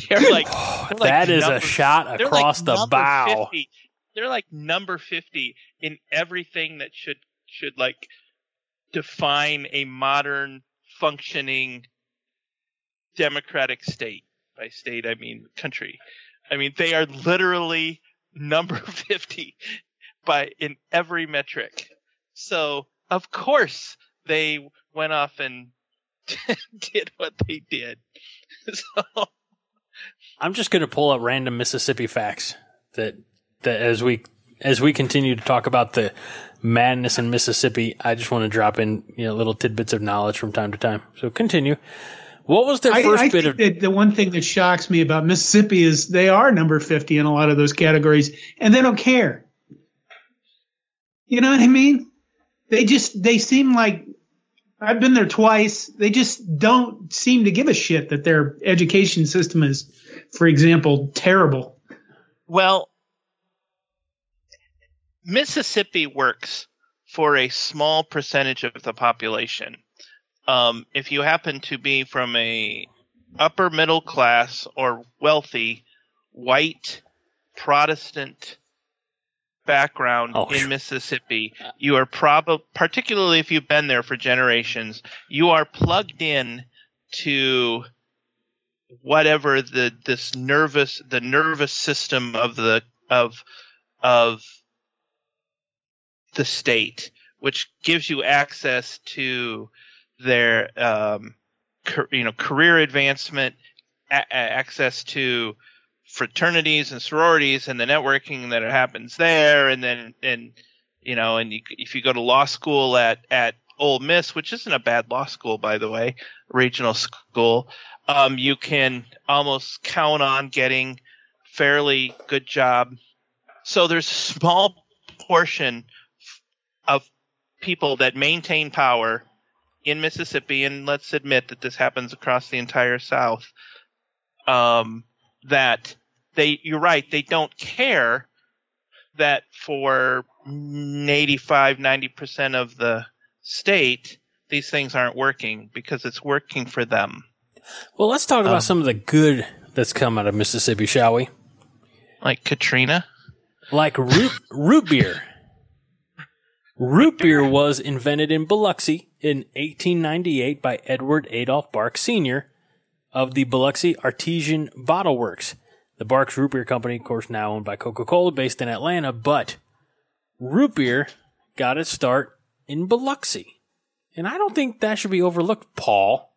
They're like, oh, they're like that is number, a shot across like the bow. 50. They're like number 50 in everything that should should like define a modern functioning democratic state. By state I mean country. I mean they are literally number 50 by in every metric. So, of course they went off and did what they did. So I'm just going to pull up random Mississippi facts that that as we as we continue to talk about the madness in Mississippi, I just want to drop in you know little tidbits of knowledge from time to time. So continue. What was their first I, I bit of? the one thing that shocks me about Mississippi is they are number 50 in a lot of those categories, and they don't care. You know what I mean? They just they seem like I've been there twice. They just don't seem to give a shit that their education system is, for example, terrible. Well, Mississippi works for a small percentage of the population. Um, if you happen to be from a upper middle class or wealthy white Protestant background oh, in Mississippi, you are probably, particularly if you've been there for generations, you are plugged in to whatever the this nervous the nervous system of the of of the state, which gives you access to their um, you know career advancement, a- access to fraternities and sororities and the networking that happens there, and then and you know, and you, if you go to law school at at Ole Miss, which isn't a bad law school by the way, regional school, um, you can almost count on getting fairly good job. So there's a small portion of people that maintain power in Mississippi, and let's admit that this happens across the entire South. Um, that they you're right they don't care that for 85 90% of the state these things aren't working because it's working for them. Well let's talk about um, some of the good that's come out of mississippi shall we? Like katrina? Like root root beer. Root beer was invented in biloxi in 1898 by edward adolph barks sr of the biloxi artesian bottle works the Barq's Root Beer Company, of course, now owned by Coca Cola, based in Atlanta, but root beer got its start in Biloxi. And I don't think that should be overlooked, Paul.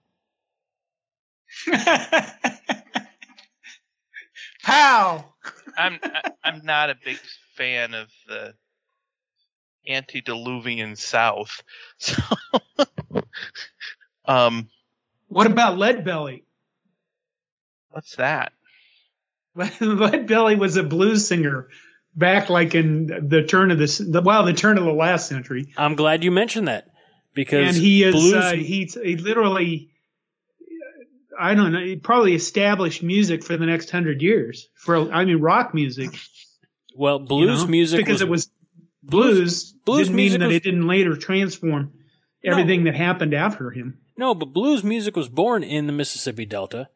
How? I'm I, I'm not a big fan of the antediluvian South. So, um, What about Lead Belly? What's that? Lead Belly was a blues singer back like in the turn of this, the, well, the turn of the last century. I'm glad you mentioned that because and he is blues, uh, he's he literally I don't know he probably established music for the next hundred years for I mean rock music well, you blues know? music because was, it was blues blues didn't music mean that was- it didn't later transform everything that happened after him no, but blues music was born in the Mississippi Delta,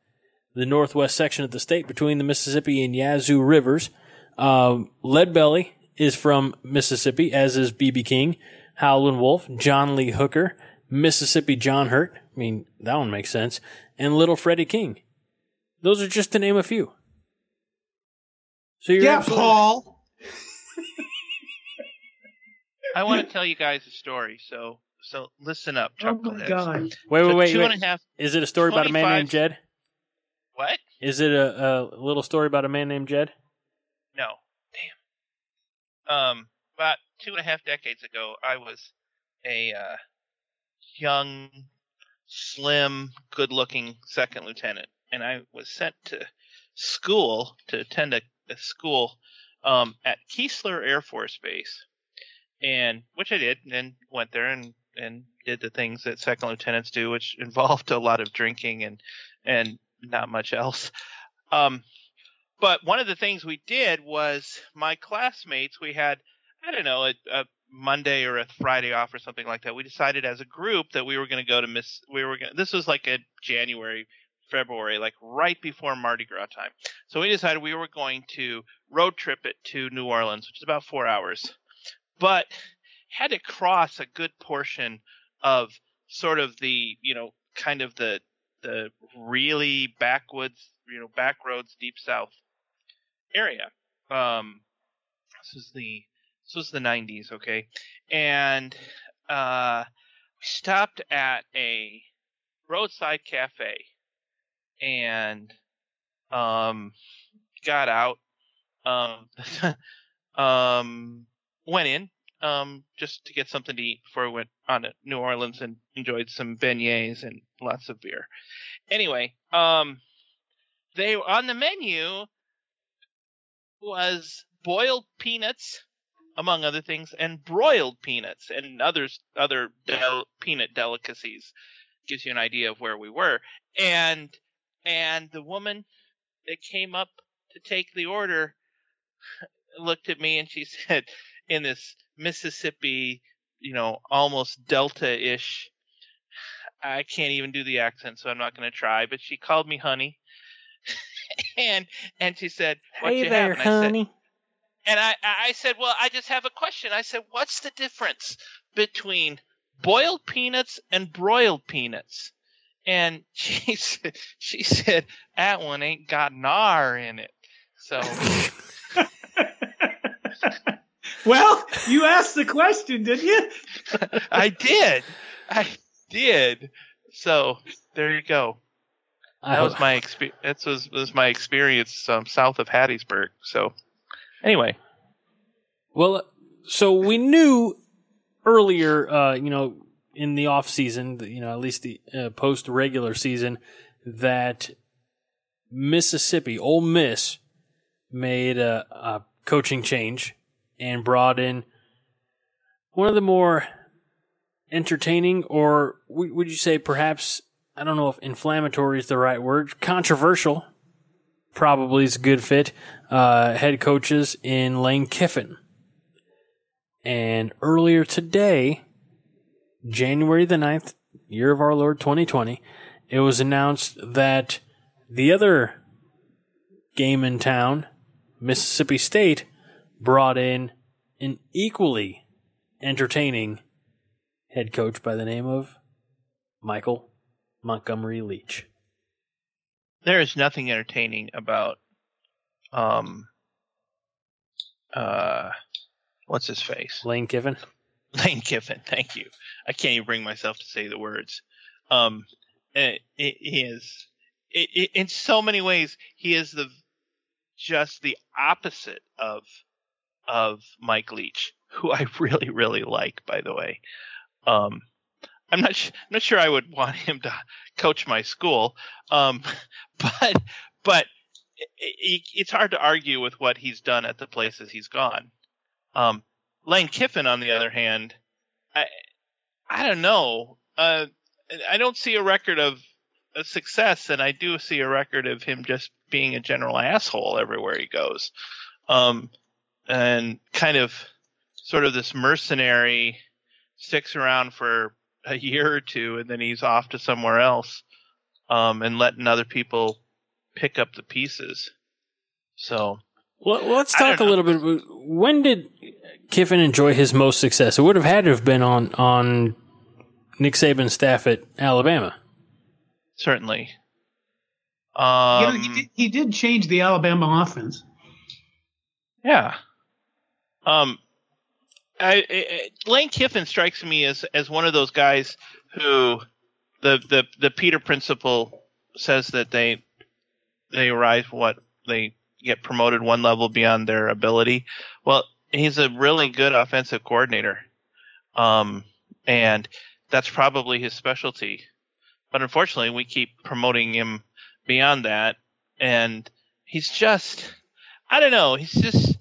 the northwest section of the state between the Mississippi and Yazoo rivers. Um, Lead Belly is from Mississippi, as is BB King, Howlin' Wolf, John Lee Hooker, Mississippi John Hurt. I mean, that one makes sense. And Little Freddie King. Those are just to name a few. So you're yeah absolutely- Paul I want to tell you guys a story. So so listen up, oh my god Wait, wait, So wait, two wait. and a half- Is it a story about a man named Jed? What? Is it a, a little story about a man named Jed? No. Damn. Um, about two and a half decades ago, I was a uh, young, slim, good-looking second lieutenant, and I was sent to school to attend a, a school um, at Keesler Air Force Base, and which I did, and went there and and did the things that second lieutenants do, which involved a lot of drinking and and not much else. Um, but one of the things we did was my classmates we had i don't know a, a monday or a friday off or something like that we decided as a group that we were going to go to miss we were going to this was like a january february like right before mardi gras time so we decided we were going to road trip it to new orleans which is about four hours but had to cross a good portion of sort of the you know kind of the the really backwoods you know back roads deep south area. Um, this is the this was the 90s, okay, and uh, we stopped at a roadside cafe and um, got out. Um, um, went in um, just to get something to eat before we went on to New Orleans and enjoyed some beignets and lots of beer. Anyway, um, they on the menu was boiled peanuts, among other things, and broiled peanuts and others other del- peanut delicacies. Gives you an idea of where we were. And and the woman that came up to take the order looked at me and she said in this Mississippi, you know, almost delta-ish I can't even do the accent, so I'm not going to try. But she called me honey, and and she said, "What hey you there, have?" And I said, honey. and I I said, "Well, I just have a question." I said, "What's the difference between boiled peanuts and broiled peanuts?" And she said, "She said that one ain't got an R in it." So well you asked the question didn't you I did, I did. So there you go. That was my experience. That was was my experience um, south of Hattiesburg. So anyway, Well, so we knew earlier, uh, you know, in the off season, you know, at least the uh, post regular season, that Mississippi, Ole Miss, made a, a coaching change and brought in one of the more entertaining, or would you say perhaps, I don't know if inflammatory is the right word, controversial, probably is a good fit, uh, head coaches in Lane Kiffin. And earlier today, January the 9th, year of our Lord 2020, it was announced that the other game in town, Mississippi State, brought in an equally entertaining head coach by the name of Michael Montgomery Leach. there is nothing entertaining about um uh what's his face? Lane Kiffin. Lane Kiffin. Thank you. I can't even bring myself to say the words. Um, it, it, he is it, it, in so many ways he is the just the opposite of of Mike Leach, who I really really like. By the way, um, I'm not sh- I'm not sure I would want him to coach my school, um, but but it, it's hard to argue with what he's done at the places he's gone. Um, Lane Kiffin, on the other hand, I I don't know. Uh, I don't see a record of a success, and I do see a record of him just being a general asshole everywhere he goes, um, and kind of sort of this mercenary sticks around for a year or two, and then he's off to somewhere else, um, and letting other people pick up the pieces. So. Well, let's talk a little bit. When did Kiffin enjoy his most success? It would have had to have been on on Nick Saban's staff at Alabama. Certainly. Um, you know, he did, he did change the Alabama offense. Yeah. Um, I, I, Lane Kiffin strikes me as as one of those guys who the the the Peter principle says that they they arrive what they get promoted one level beyond their ability. Well, he's a really good offensive coordinator, um, and that's probably his specialty. But unfortunately, we keep promoting him beyond that, and he's just I don't know. He's just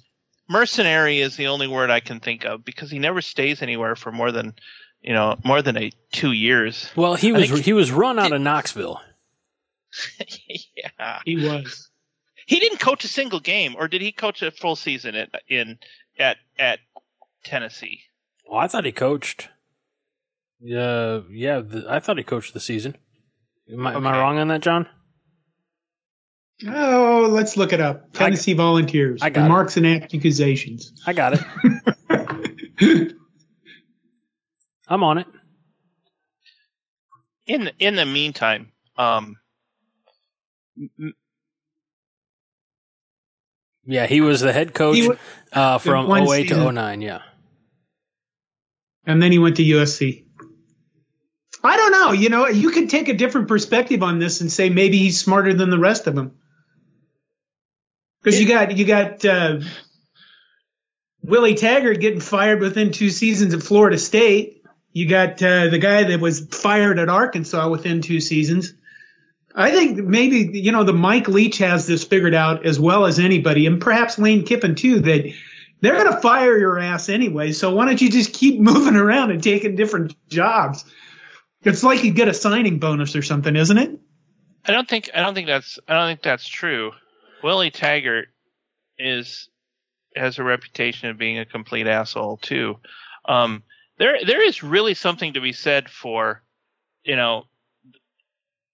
mercenary is the only word I can think of because he never stays anywhere for more than you know more than a two years. Well, he was he was run out of Knoxville. yeah, he was. He didn't coach a single game, or did he coach a full season at in at at Tennessee? Well, I thought he coached. Uh, yeah, yeah. I thought he coached the season. Am I, okay. am I wrong on that, John? Oh, let's look it up. Tennessee I, Volunteers. I got Remarks it. and accusations. I got it. I'm on it. In in the meantime, um, yeah, he was the head coach was, uh, from 08 season. to 09, yeah. And then he went to USC. I don't know. You know, you could take a different perspective on this and say maybe he's smarter than the rest of them. Because you got you got uh, Willie Taggart getting fired within two seasons at Florida State. You got uh, the guy that was fired at Arkansas within two seasons. I think maybe you know the Mike Leach has this figured out as well as anybody, and perhaps Lane Kiffin too. That they're going to fire your ass anyway. So why don't you just keep moving around and taking different jobs? It's like you get a signing bonus or something, isn't it? I don't think I don't think that's I don't think that's true. Willie Taggart is has a reputation of being a complete asshole too. Um, there there is really something to be said for, you know,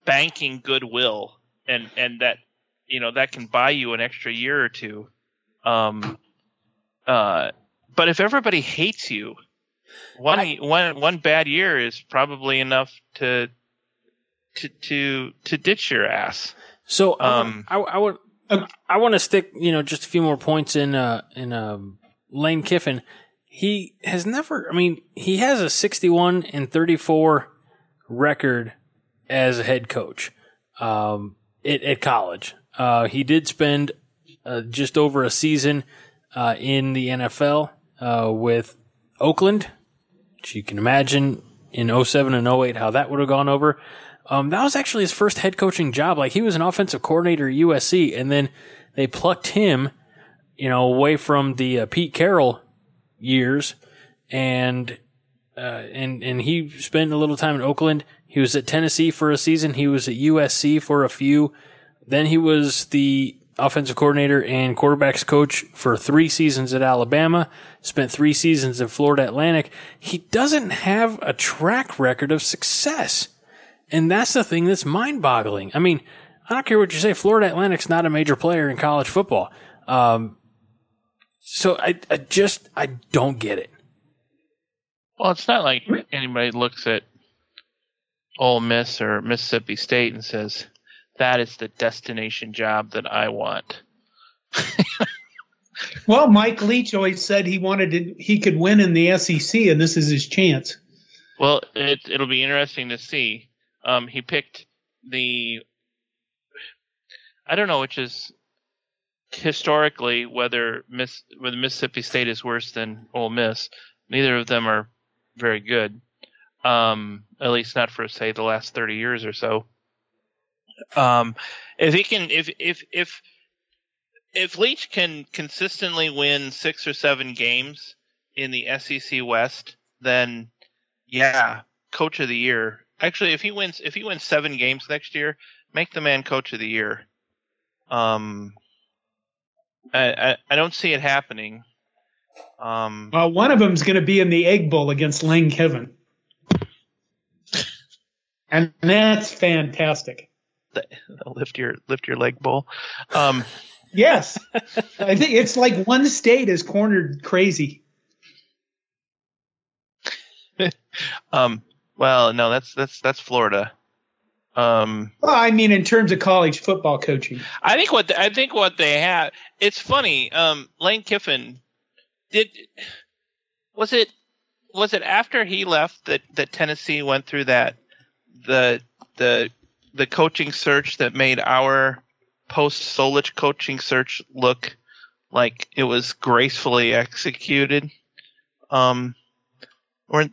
banking goodwill and and that you know that can buy you an extra year or two. Um, uh, but if everybody hates you, one I, one one bad year is probably enough to to to to ditch your ass. So um, I, I would I want to stick, you know, just a few more points in uh, in uh, Lane Kiffin. He has never. I mean, he has a 61 and 34 record as a head coach um, at, at college. Uh, he did spend uh, just over a season uh, in the NFL uh, with Oakland. Which you can imagine in 07 and 08 how that would have gone over. Um, that was actually his first head coaching job. Like he was an offensive coordinator at USC, and then they plucked him, you know, away from the uh, Pete Carroll years, and uh, and and he spent a little time in Oakland. He was at Tennessee for a season. He was at USC for a few. Then he was the offensive coordinator and quarterbacks coach for three seasons at Alabama, spent three seasons in Florida Atlantic. He doesn't have a track record of success. And that's the thing that's mind boggling. I mean, I don't care what you say. Florida Atlantic's not a major player in college football. Um, so I, I just, I don't get it. Well, it's not like anybody looks at Ole Miss or Mississippi State and says, that is the destination job that I want. well, Mike Leach always said he wanted to, he could win in the SEC, and this is his chance. Well, it, it'll be interesting to see. Um, he picked the, I don't know, which is historically whether Miss whether Mississippi State is worse than Ole Miss. Neither of them are very good. Um, at least not for say the last thirty years or so. Um, if he can, if if if if Leach can consistently win six or seven games in the SEC West, then yeah, coach of the year. Actually, if he wins, if he wins seven games next year, make the man coach of the year. Um, I I, I don't see it happening. Um, well, one of them is going to be in the Egg Bowl against Lane Kiffin, and that's fantastic. lift your lift your leg bowl. Um, yes, I think it's like one state is cornered crazy. um, well, no, that's that's that's Florida. Um, well, I mean, in terms of college football coaching, I think what I think what they have. It's funny. Um, Lane Kiffin did. Was it was it after he left that that Tennessee went through that the the the coaching search that made our post Solich coaching search look like it was gracefully executed. Um, or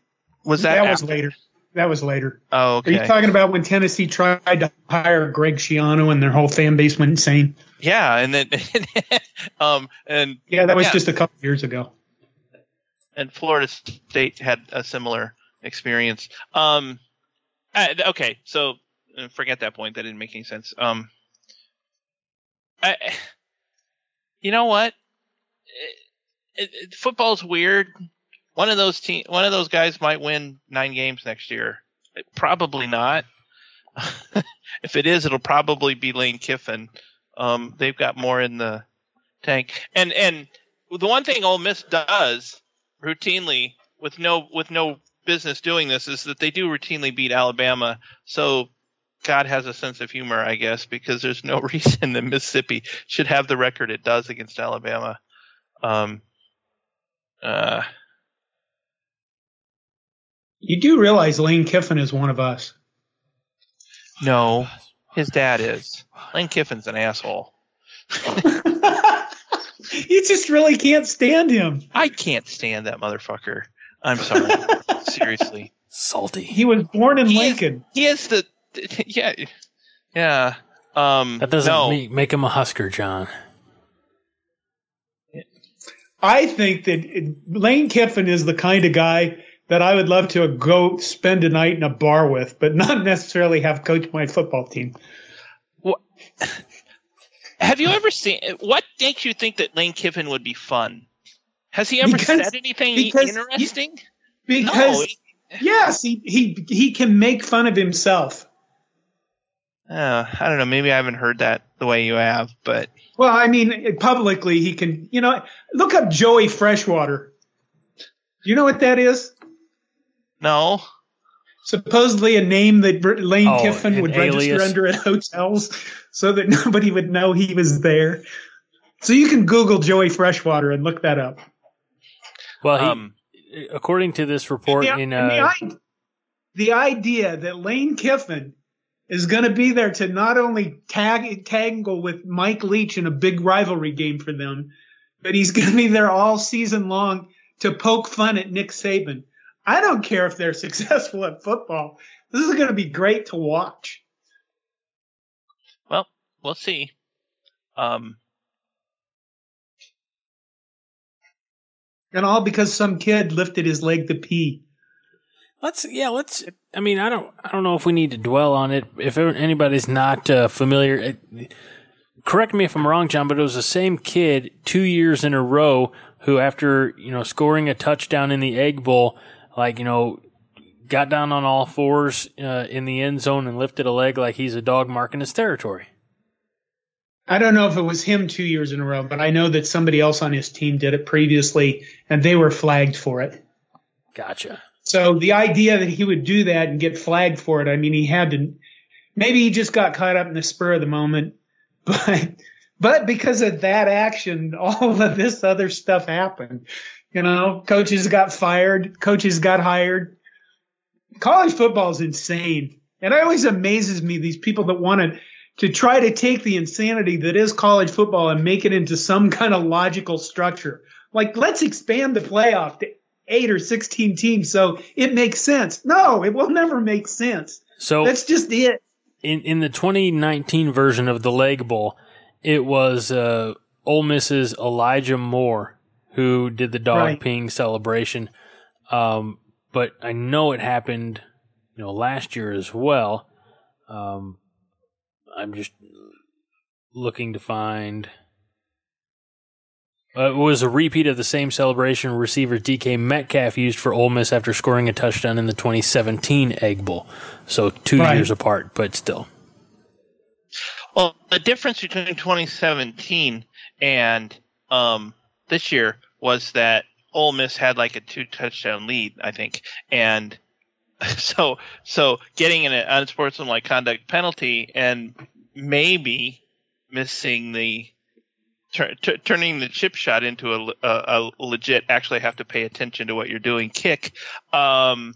was that that was later? That was later. Oh, okay. Are you talking about when Tennessee tried to hire Greg Schiano and their whole fan base went insane? Yeah, and then um and yeah, that was yeah. just a couple years ago. And Florida State had a similar experience. Um, okay, so uh, forget that point. That didn't make any sense. Um, I, you know what? It, it, football's weird. One of those team, one of those guys might win nine games next year. Probably not. if it is, it'll probably be Lane Kiffin. Um, they've got more in the tank. And and the one thing Ole Miss does routinely with no with no business doing this is that they do routinely beat Alabama. So God has a sense of humor, I guess, because there's no reason that Mississippi should have the record it does against Alabama. Um, uh, you do realize Lane Kiffin is one of us. No, his dad is. Lane Kiffin's an asshole. you just really can't stand him. I can't stand that motherfucker. I'm sorry. Seriously. Salty. He was born in he Lincoln. Is, he is the yeah, yeah. Um, that doesn't no. make, make him a Husker, John. I think that Lane Kiffin is the kind of guy that I would love to go spend a night in a bar with, but not necessarily have coach my football team. What? Have you ever seen? What makes you think that Lane Kiffin would be fun? Has he ever because, said anything interesting? He, because no. yes, he, he he can make fun of himself. Uh, I don't know. Maybe I haven't heard that the way you have, but well, I mean, publicly he can. You know, look up Joey Freshwater. You know what that is? No. Supposedly a name that Lane oh, Kiffin would alias. register under at hotels, so that nobody would know he was there. So you can Google Joey Freshwater and look that up. Well, he, um, according to this report, the, in uh, the, the idea that Lane Kiffin is going to be there to not only tag tangle with Mike Leach in a big rivalry game for them, but he's going to be there all season long to poke fun at Nick Saban. I don't care if they're successful at football. This is going to be great to watch. Well, we'll see. Um, and all because some kid lifted his leg to pee. Let's yeah, let's. I mean, I don't, I don't know if we need to dwell on it. If anybody's not uh, familiar, it, correct me if I'm wrong, John, but it was the same kid two years in a row who, after you know scoring a touchdown in the Egg Bowl, like you know, got down on all fours uh, in the end zone and lifted a leg like he's a dog marking his territory. I don't know if it was him two years in a row, but I know that somebody else on his team did it previously, and they were flagged for it. Gotcha. So the idea that he would do that and get flagged for it, I mean, he had to. Maybe he just got caught up in the spur of the moment, but But because of that action, all of this other stuff happened. You know, coaches got fired, coaches got hired. College football is insane. And it always amazes me these people that want to to try to take the insanity that is college football and make it into some kind of logical structure. Like, let's expand the playoff to eight or 16 teams so it makes sense. No, it will never make sense. So that's just it. In, in the 2019 version of the Leg Bowl, it was uh, Ole Miss's Elijah Moore who did the dog right. peeing celebration. Um, but I know it happened, you know, last year as well. Um, I'm just looking to find. Uh, it was a repeat of the same celebration receiver DK Metcalf used for Ole Miss after scoring a touchdown in the 2017 Egg Bowl. So two right. years apart, but still. Well, the difference between 2017 and um, this year was that Ole Miss had like a two touchdown lead, I think, and so so getting an unsportsmanlike conduct penalty and maybe missing the t- turning the chip shot into a, a, a, legit actually have to pay attention to what you're doing kick um,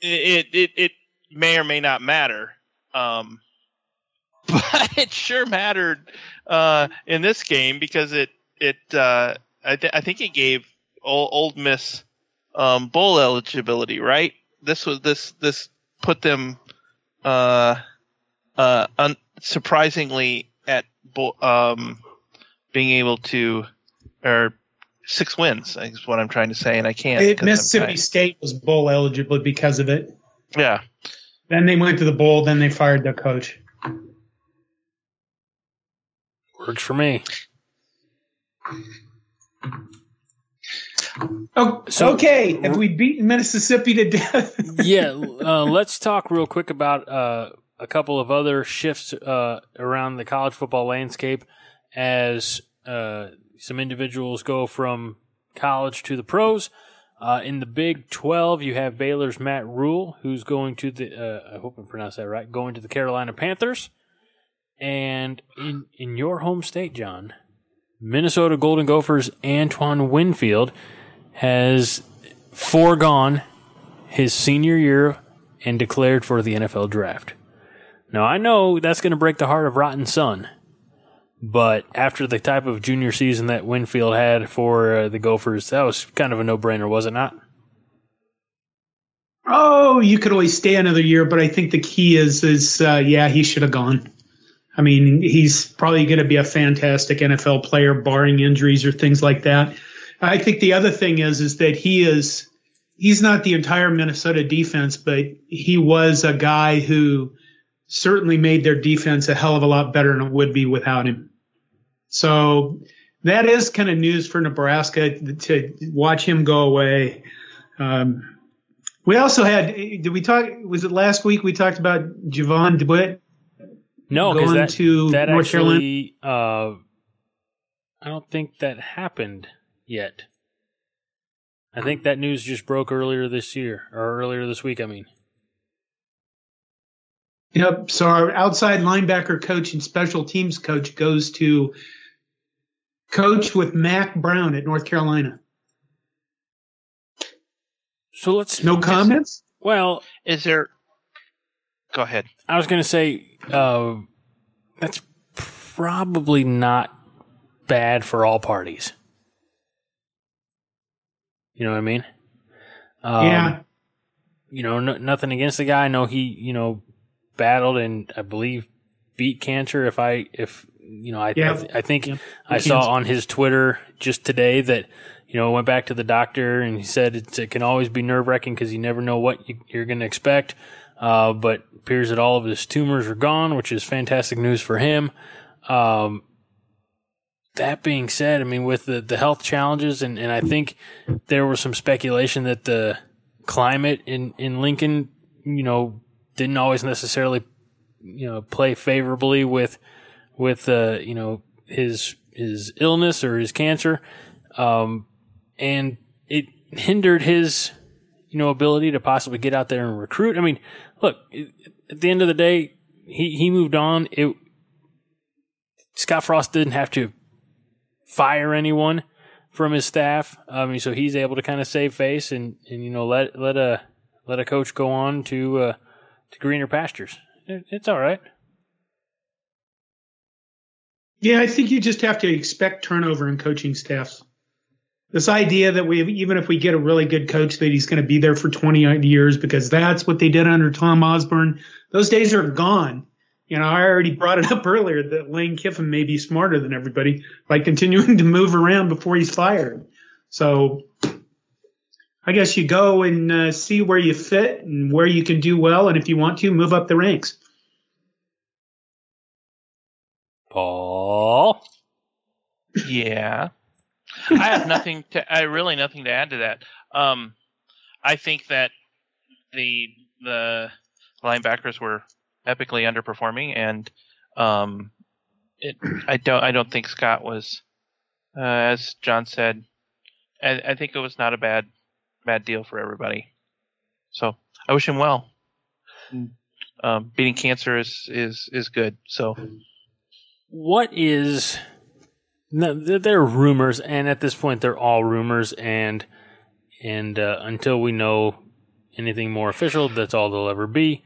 it, it it may or may not matter. Um, but it sure mattered uh, in this game because it it uh, I, th- I think it gave old, old Miss um, bowl eligibility right this was this this put them uh, uh, un- surprisingly at um, being able to or six wins is what I'm trying to say, and I can't. It, Mississippi State was bowl eligible because of it. Yeah. Then they went to the bowl. Then they fired their coach. Works for me. Oh, so, okay, have we beaten Mississippi to death? yeah, uh, let's talk real quick about uh, a couple of other shifts uh, around the college football landscape as uh, some individuals go from college to the pros. Uh, in the Big 12, you have Baylor's Matt Rhule, who's going to the, uh, I hope I pronounced that right, going to the Carolina Panthers. And in, in your home state, John, Minnesota Golden Gophers Antoine Winfield has foregone his senior year and declared for the NFL draft. Now, I know that's going to break the heart of Rotten Sun, but after the type of junior season that Winfield had for uh, the Gophers, that was kind of a no brainer, was it not? Oh, you could always stay another year, but I think the key is, is uh, yeah, he should have gone. I mean, he's probably going to be a fantastic NFL player, barring injuries or things like that. I think the other thing is is that he is he's not the entire Minnesota defense, but he was a guy who certainly made their defense a hell of a lot better than it would be without him. So that is kind of news for Nebraska to watch him go away. Um, we also had did we talk was it last week we talked about Jovan Dewitt? No, going that, to that North actually, Carolina. Uh, I don't think that happened yet. I think that news just broke earlier this year, or earlier this week, I mean. Yep. So our outside linebacker coach and special teams coach goes to coach with Mack Brown at North Carolina. So let's. No comments? Well, is there. Go ahead. I was going to say uh, that's probably not bad for all parties. You know what I mean? Um, yeah. You know, no, nothing against the guy. I know he, you know, battled and I believe beat cancer. If I, if you know, I, yeah. I, th- I think yeah. I saw on his Twitter just today that you know went back to the doctor and he said it can always be nerve wracking because you never know what you, are going to expect. Uh, but appears that all of his tumors are gone, which is fantastic news for him. Um, that being said, I mean, with the, the health challenges, and, and I think there was some speculation that the climate in, in Lincoln, you know, didn't always necessarily, you know, play favorably with, with, uh, you know, his, his illness or his cancer. Um, and it hindered his, you know, ability to possibly get out there and recruit. I mean, look, at the end of the day, he, he moved on. It, Scott Frost didn't have to fire anyone from his staff. I mean, so he's able to kind of save face and, and you know let let a let a coach go on to uh, to greener pastures. It, it's all right. Yeah, I think you just have to expect turnover in coaching staffs. This idea that we, even if we get a really good coach, that he's going to be there for 20 years because that's what they did under Tom Osborne. Those days are gone. You know, I already brought it up earlier that Lane Kiffin may be smarter than everybody by continuing to move around before he's fired. So I guess you go and uh, see where you fit and where you can do well. And if you want to, move up the ranks. Paul? Yeah. I have nothing to, I really nothing to add to that. Um, I think that the, the linebackers were epically underperforming, and um, it, I don't I don't think Scott was, uh, as John said, I, I, think it was not a bad bad deal for everybody. So I wish him well. Um, beating cancer is is is good. So, what is? No, there are rumors, and at this point, they're all rumors, and and uh, until we know anything more official, that's all they'll ever be.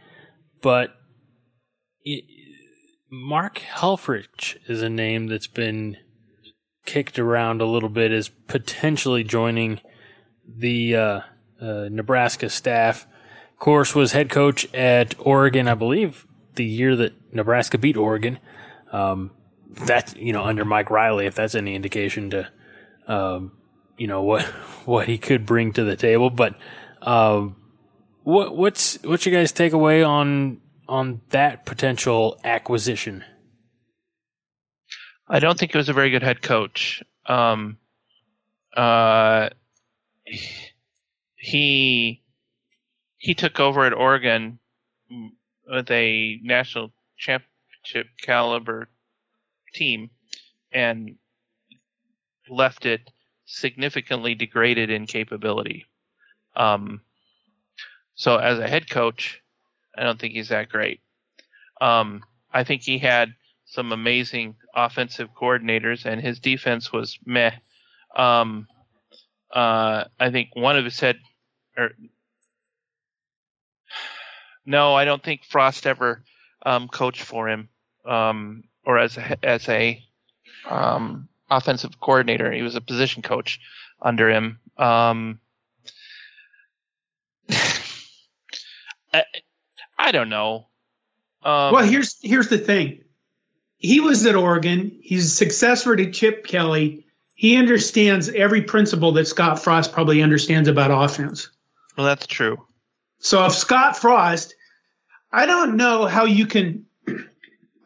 But Mark Helfrich is a name that's been kicked around a little bit as potentially joining the uh, uh, Nebraska staff. Of course, was head coach at Oregon, I believe, the year that Nebraska beat Oregon. Um, that's you know under Mike Riley, if that's any indication to um, you know what what he could bring to the table. But um, what what's what's your guys' takeaway on on that potential acquisition? I don't think it was a very good head coach. Um, uh, he he took over at Oregon with a national championship caliber team and left it significantly degraded in capability. Um, so as a head coach, I don't think he's that great. Um, I think he had some amazing offensive coordinators, and his defense was meh. Um, uh, I think one of his said, or no, I don't think Frost ever um, coached for him, um, or as a, as a um, offensive coordinator. He was a position coach under him. Um, I, I don't know. Um, well, here's here's the thing. He was at Oregon. He's a successor to Chip Kelly. He understands every principle that Scott Frost probably understands about offense. Well, that's true. So if Scott Frost, I don't know how you can,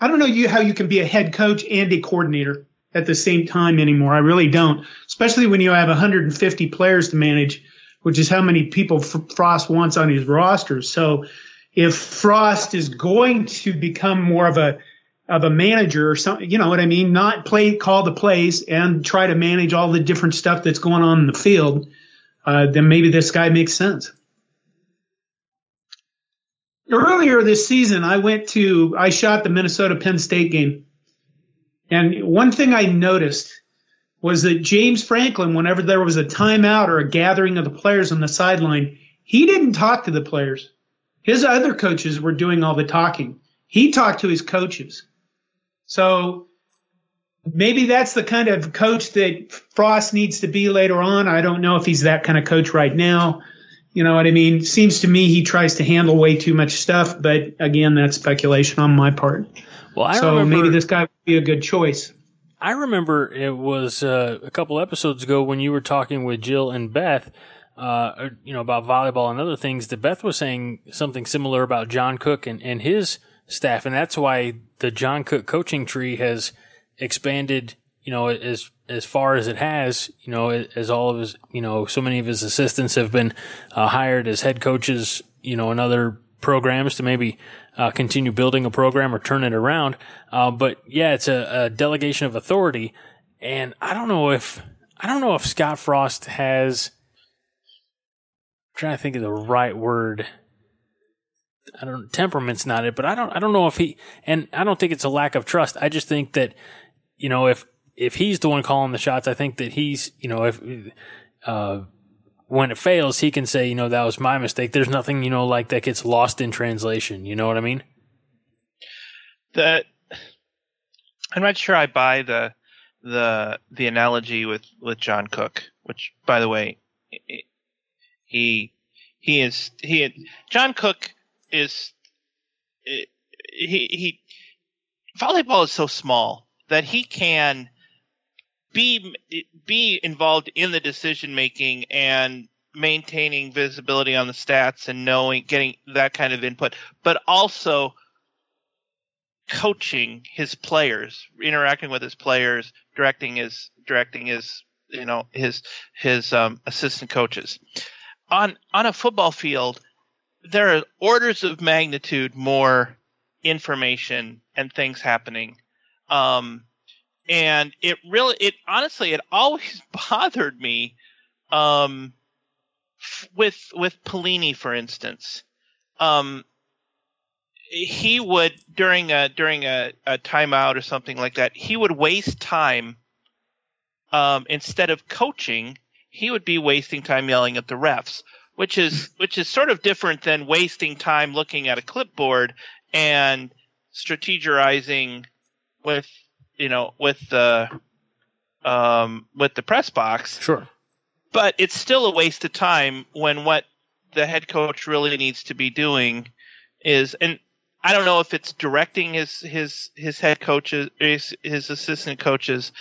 I don't know you how you can be a head coach and a coordinator at the same time anymore. I really don't, especially when you have 150 players to manage, which is how many people Frost wants on his roster. So if Frost is going to become more of a of a manager or something, you know what I mean? Not play, call the plays and try to manage all the different stuff that's going on in the field. Uh, then maybe this guy makes sense. Earlier this season, I went to, I shot the Minnesota Penn State game. And one thing I noticed was that James Franklin, whenever there was a timeout or a gathering of the players on the sideline, he didn't talk to the players. His other coaches were doing all the talking. He talked to his coaches. So maybe that's the kind of coach that Frost needs to be later on. I don't know if he's that kind of coach right now. You know what I mean? Seems to me he tries to handle way too much stuff, but again, that's speculation on my part. Well, I so remember, maybe this guy would be a good choice. I remember it was uh, a couple episodes ago when you were talking with Jill and Beth uh, you know, about volleyball and other things, that Beth was saying something similar about John Cook and, and his staff. And that's why the John Cook coaching tree has expanded, you know, as, as far as it has, you know, as all of his, you know, so many of his assistants have been uh, hired as head coaches, you know, in other programs to maybe uh, continue building a program or turn it around. Uh, but yeah, it's a, a delegation of authority. And I don't know if, I don't know if Scott Frost has, trying to think of the right word. I don't temperament's not it, but I don't I don't know if he and I don't think it's a lack of trust. I just think that you know, if if he's the one calling the shots, I think that he's, you know, if uh, when it fails, he can say, you know, that was my mistake. There's nothing, you know, like that gets lost in translation. You know what I mean? That I'm not sure I buy the the the analogy with with John Cook, which, by the way, he he is he John Cook is he he volleyball is so small that he can be be involved in the decision making and maintaining visibility on the stats and knowing getting that kind of input but also coaching his players interacting with his players directing his directing his you know his his um, assistant coaches. On on a football field there are orders of magnitude more information and things happening. Um, and it really it honestly it always bothered me um, with with Pelini for instance. Um, he would during a during a, a timeout or something like that he would waste time um, instead of coaching he would be wasting time yelling at the refs which is which is sort of different than wasting time looking at a clipboard and strategizing with you know, with the um, with the press box. Sure. But it's still a waste of time when what the head coach really needs to be doing is, and I don't know if it's directing his his his head coaches, his, his assistant coaches,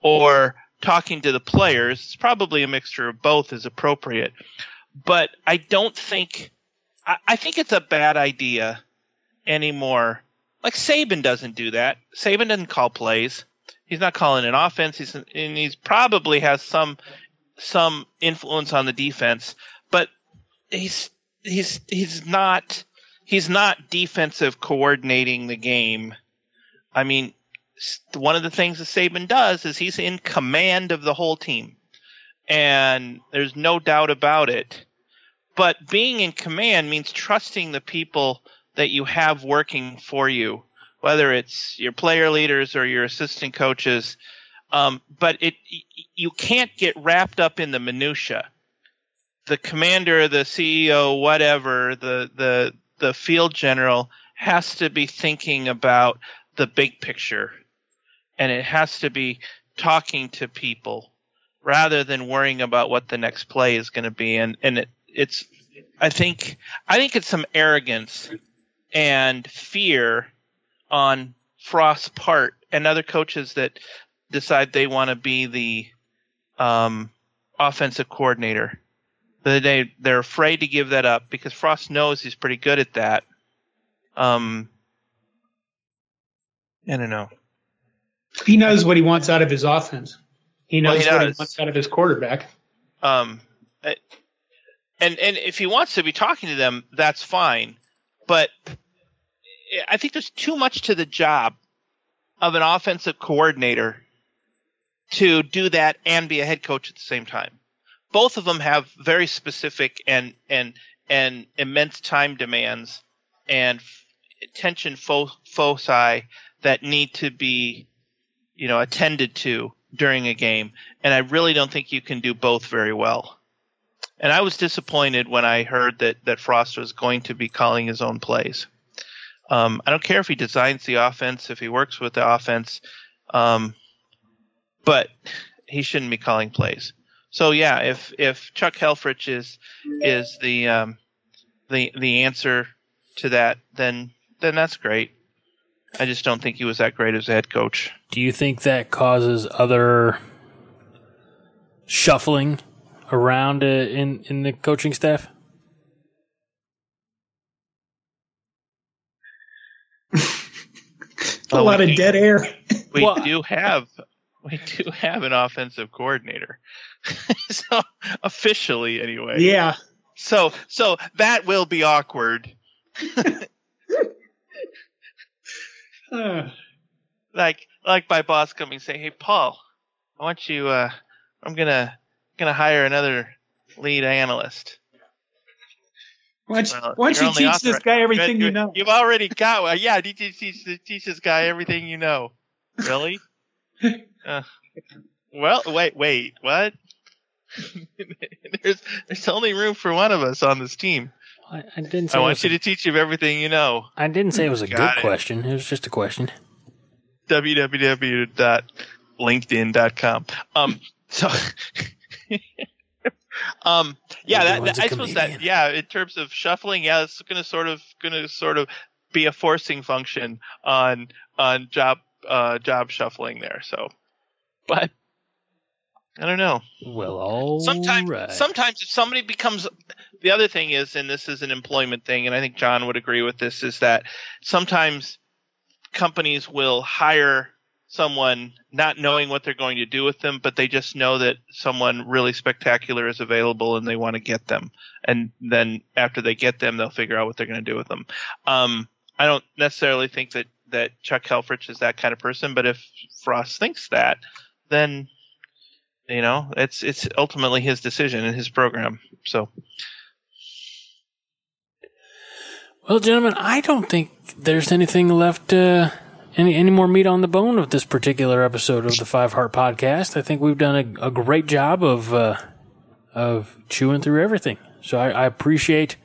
or talking to the players. It's probably a mixture of both is appropriate. But I don't think I, I think it's a bad idea anymore like Saban doesn't do that. Saban doesn't call plays. He's not calling an offense. He's and he's probably has some some influence on the defense, but he's he's he's not he's not defensive coordinating the game. I mean, one of the things that Saban does is he's in command of the whole team, and there's no doubt about it. But being in command means trusting the people that you have working for you, whether it's your player leaders or your assistant coaches. Um, but it you can't get wrapped up in the minutia. The commander, the CEO, whatever, the the the field general has to be thinking about the big picture, and it has to be talking to people rather than worrying about what the next play is going to be. And and it, it's I think I think it's some arrogance and fear on Frost's part and other coaches that decide they want to be the um, offensive coordinator. They they're afraid to give that up because Frost knows he's pretty good at that. Um, I don't know. He knows what he wants out of his offense. He knows well, he what he wants out of his quarterback. Um, and and if he wants to be talking to them, that's fine. But I think there's too much to the job of an offensive coordinator to do that and be a head coach at the same time. Both of them have very specific and and and immense time demands and attention foci that need to be you know attended to during a game and I really don't think you can do both very well. And I was disappointed when I heard that that Frost was going to be calling his own plays. Um, I don't care if he designs the offense, if he works with the offense, um, but he shouldn't be calling plays. So yeah, if if Chuck Helfrich is is the um, the the answer to that, then then that's great. I just don't think he was that great as a head coach. Do you think that causes other shuffling around uh, in in the coaching staff? A lot of dead air. We well, do have we do have an offensive coordinator. so officially anyway. Yeah. So so that will be awkward. like like my boss coming saying, "Hey Paul, I want you uh I'm going to going to hire another lead analyst." Why don't, well, why don't you teach this guy everything you know? You've already got. Well, yeah, teach, teach, teach this guy everything you know. Really? uh, well, wait, wait, what? there's there's only room for one of us on this team. I, I didn't. Say I want you a, to teach you everything you know. I didn't say it was a Got good it. question. It was just a question. www.linkedin.com. Um. So. um. Yeah. That, that I suppose that. Yeah. In terms of shuffling, yeah, it's going to sort of to sort of be a forcing function on on job uh job shuffling there. So, but I don't know. Well, all sometimes, right. sometimes if somebody becomes, the other thing is, and this is an employment thing, and I think John would agree with this, is that sometimes companies will hire someone not knowing what they're going to do with them, but they just know that someone really spectacular is available and they want to get them. And then after they get them, they'll figure out what they're going to do with them. Um, I don't necessarily think that, that Chuck Helfrich is that kind of person, but if Frost thinks that, then you know, it's it's ultimately his decision and his program. So. Well, gentlemen, I don't think there's anything left, uh, any any more meat on the bone of this particular episode of the Five Heart Podcast. I think we've done a, a great job of uh, of chewing through everything. So I, I appreciate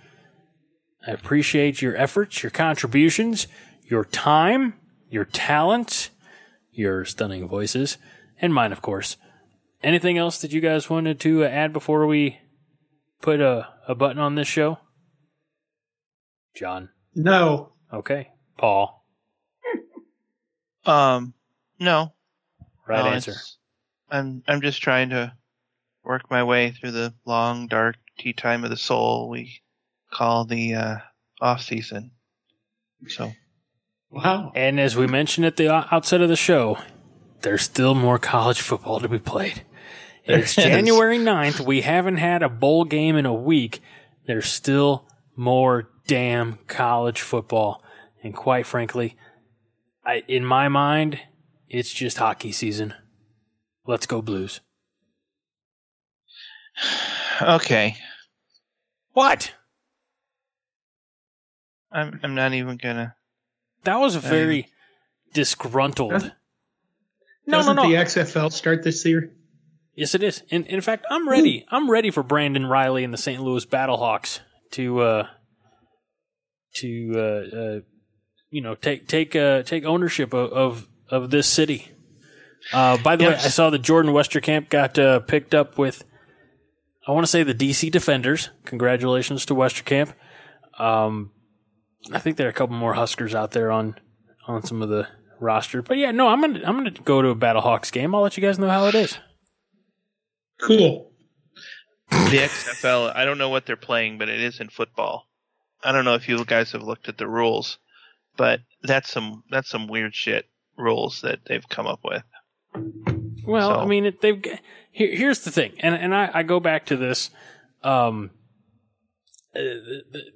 I appreciate your efforts, your contributions, your time, your talents, your stunning voices, and mine, of course. Anything else that you guys wanted to add before we put a, a button on this show? John? No. Okay. Paul? Um, no. Right no, answer. I'm I'm just trying to work my way through the long, dark tea time of the soul we call the uh, off season. So. Wow. And as we mentioned at the outset of the show, there's still more college football to be played. It's January 9th. We haven't had a bowl game in a week. There's still more damn college football. And quite frankly, I, in my mind, it's just hockey season. Let's go Blues. Okay. What? I'm I'm not even gonna. That was a very disgruntled. No, no, no. The XFL start this year. Yes, it is. In in fact, I'm ready. I'm ready for Brandon Riley and the St. Louis Battlehawks to uh to uh, uh you know take take uh take ownership of of, of this city. Uh, by the yes. way, I saw that Jordan Westerkamp got uh, picked up with. I want to say the DC Defenders. Congratulations to Westerkamp. Um, I think there are a couple more Huskers out there on on some of the roster. But yeah, no, I'm gonna I'm gonna go to a Battlehawks game. I'll let you guys know how it is. Cool. The XFL, I don't know what they're playing, but it is in football. I don't know if you guys have looked at the rules, but that's some that's some weird shit rules that they've come up with. Well, so. I mean, it, they've here, here's the thing, and and I, I go back to this, um, uh,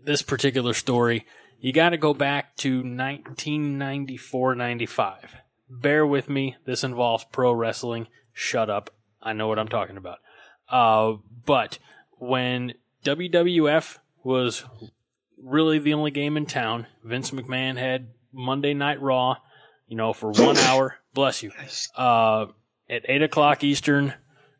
this particular story. You got to go back to 1994, 95. Bear with me. This involves pro wrestling. Shut up. I know what I'm talking about. Uh, but when WWF was really the only game in town, Vince McMahon had Monday Night Raw, you know, for one hour. Bless you. Uh, at eight o'clock Eastern,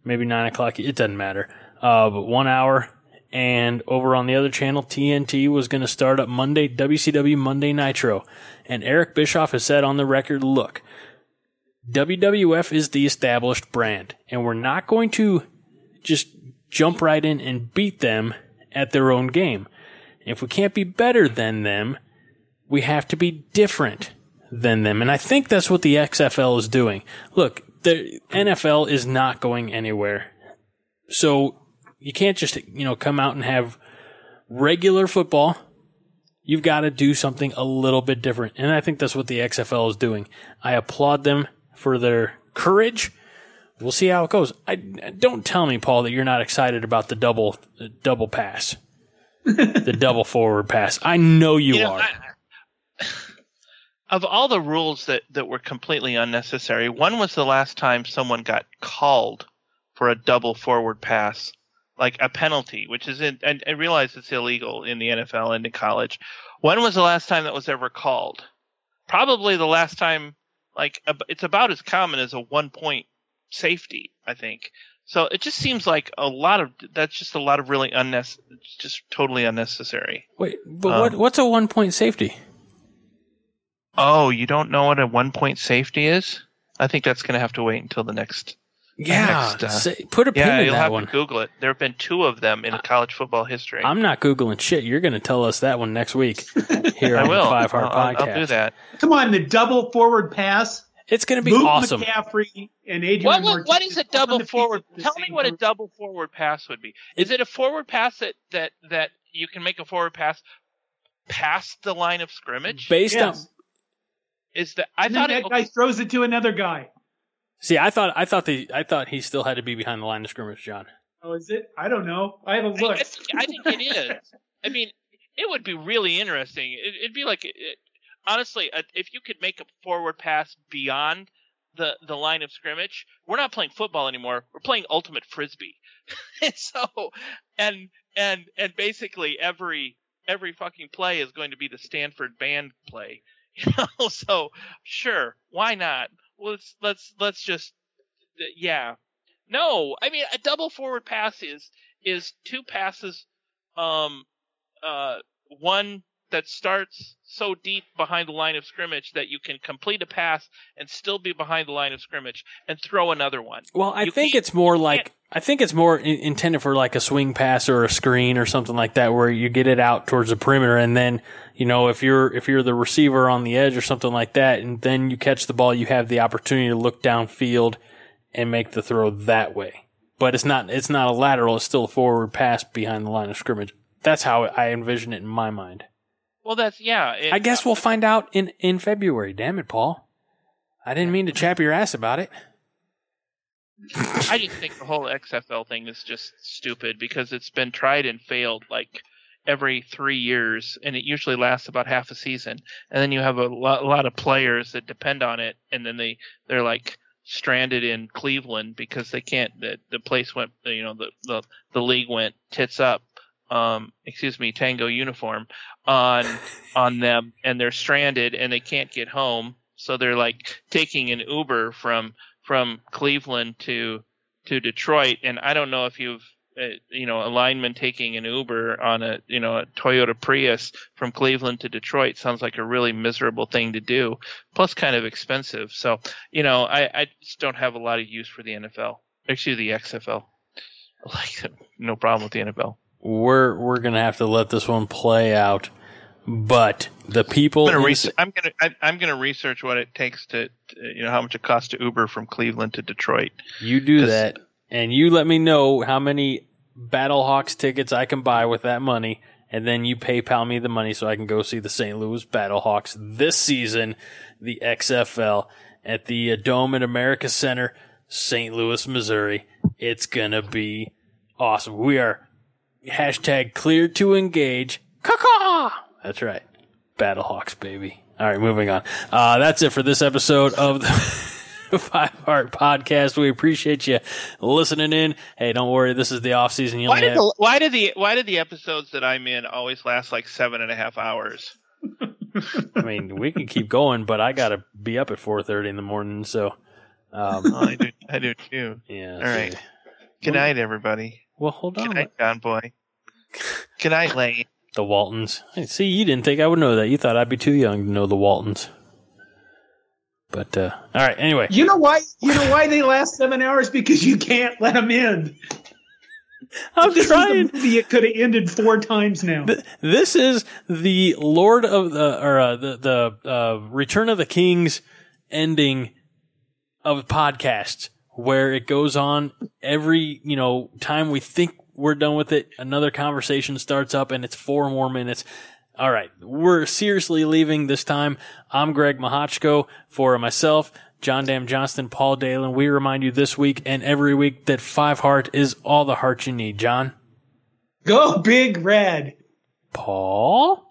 maybe nine o'clock. It doesn't matter. Uh, but one hour. And over on the other channel, TNT was going to start up Monday, WCW Monday Nitro. And Eric Bischoff has said on the record, look, WWF is the established brand, and we're not going to just jump right in and beat them at their own game. If we can't be better than them, we have to be different than them. And I think that's what the XFL is doing. Look, the NFL is not going anywhere. So you can't just, you know, come out and have regular football. You've got to do something a little bit different. And I think that's what the XFL is doing. I applaud them for their courage. We'll see how it goes. I don't tell me, Paul, that you're not excited about the double the double pass, the double forward pass. I know you, you know, are. I, of all the rules that that were completely unnecessary, when was the last time someone got called for a double forward pass, like a penalty, which is in? And I realize it's illegal in the NFL and in college. When was the last time that was ever called? Probably the last time like it's about as common as a one point safety, I think. So it just seems like a lot of that's just a lot of really unnecessary, just totally unnecessary. Wait, but um, what what's a one point safety? Oh, you don't know what a one point safety is? I think that's going to have to wait until the next. Yeah, next, uh, say, put a pin yeah, in you'll that have one. To Google it. There have been two of them in college football history. I'm not googling shit. You're going to tell us that one next week here on will. the Five Heart I'll, Podcast. I'll do that. Come on, the double forward pass. It's going to be Luke awesome. McCaffrey and Adrian what, Martinez what is a double forward? Tell me what a double forward pass would be. Is it a forward pass that that that you can make a forward pass past the line of scrimmage? Based Yes. on Is that I And thought then it, that guy throws it to another guy. see, I thought I thought the I thought he still had to be behind the line of scrimmage, John. Oh, is it? I don't know. I haven't I, looked. I think, I think it is. I mean, it would be really interesting. It, it'd be like, it, honestly, uh, if you could make a forward pass beyond the the line of scrimmage, we're not playing football anymore. We're playing ultimate frisbee. so, and and and basically every every fucking play is going to be the Stanford band play. You know, so sure, why not? Let's let's let's just yeah. No, I mean a double forward pass is is two passes, um, uh, one that starts so deep behind the line of scrimmage that you can complete a pass and still be behind the line of scrimmage and throw another one. Well, I You think it's more like I think it's more in, intended for like a swing pass or a screen or something like that, where you get it out towards the perimeter, and then you know if you're if you're the receiver on the edge or something like that, and then you catch the ball, you have the opportunity to look downfield and make the throw that way. But it's not it's not a lateral; it's still a forward pass behind the line of scrimmage. That's how I envision it in my mind. Well, that's yeah. it- I guess uh, we'll find out in in February. Damn it, Paul! I didn't mean to chap your ass about it. I just think the whole XFL thing is just stupid because it's been tried and failed like every three years, and it usually lasts about half a season. And then you have a lot, a lot of players that depend on it, and then they they're like stranded in Cleveland because they can't. The the place went, you know, the the the league went tits up. Um, excuse me, Tango uniform on on them, and they're stranded and they can't get home. So they're like taking an Uber from from Cleveland to to Detroit, and I don't know if you've uh, you know a lineman taking an Uber on a you know a Toyota Prius from Cleveland to Detroit sounds like a really miserable thing to do, plus kind of expensive. So you know I I just don't have a lot of use for the NFL, excuse the XFL. I Like no problem with the NFL. We're we're gonna have to let this one play out. But the people, I'm gonna, res- I'm gonna I, I'm gonna research what it takes to, to you know how much it costs to Uber from Cleveland to Detroit. you do that, and you let me know how many Battlehawks tickets I can buy with that money, and then you PayPal me the money so I can go see the St. Louis Battlehawks this season, the XFL at the uh, Dome at America Center, St. Louis, Missouri. It's gonna be awesome. We are hashtag clear to engage. Caw That's right. Battlehawks, baby. All right, moving on. Uh, that's it for this episode of the Five Heart Podcast. We appreciate you listening in. Hey, don't worry. This is the off season. You Why did have, the why did the why did the episodes that I'm in always last like seven and a half hours? I mean, we can keep going, but I gotta be up at four thirty in the morning. So, um, Oh, I do I do too. yeah. All so- right. Good night, everybody. Well, hold Good on. night, John Boy. Good night, Lane. The Waltons. Hey, see, you didn't think I would know that. You thought I'd be too young to know the Waltons. But uh, all right. Anyway, You know why? You know why they last seven hours? Because you can't let them in. I'm This trying. is a movie. It could have ended four times now. This is the Lord of the or uh, the the uh, Return of the Kings ending of podcasts, where it goes on every you know time we think we're done with it, another conversation starts up, and it's four more minutes. All right, we're seriously leaving this time. I'm Greg Mahochko for myself. John Dam Johnston, Paul Dalen. We remind you this week and every week that five heart is all the heart you need. John, Go big red. Paul.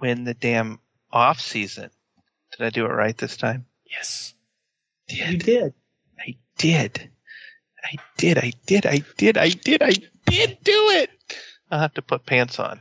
Win the damn off season. Did I do it right this time? Yes. You did. Did. I did. I did. I did. I did. I did do it. I'll have to put pants on.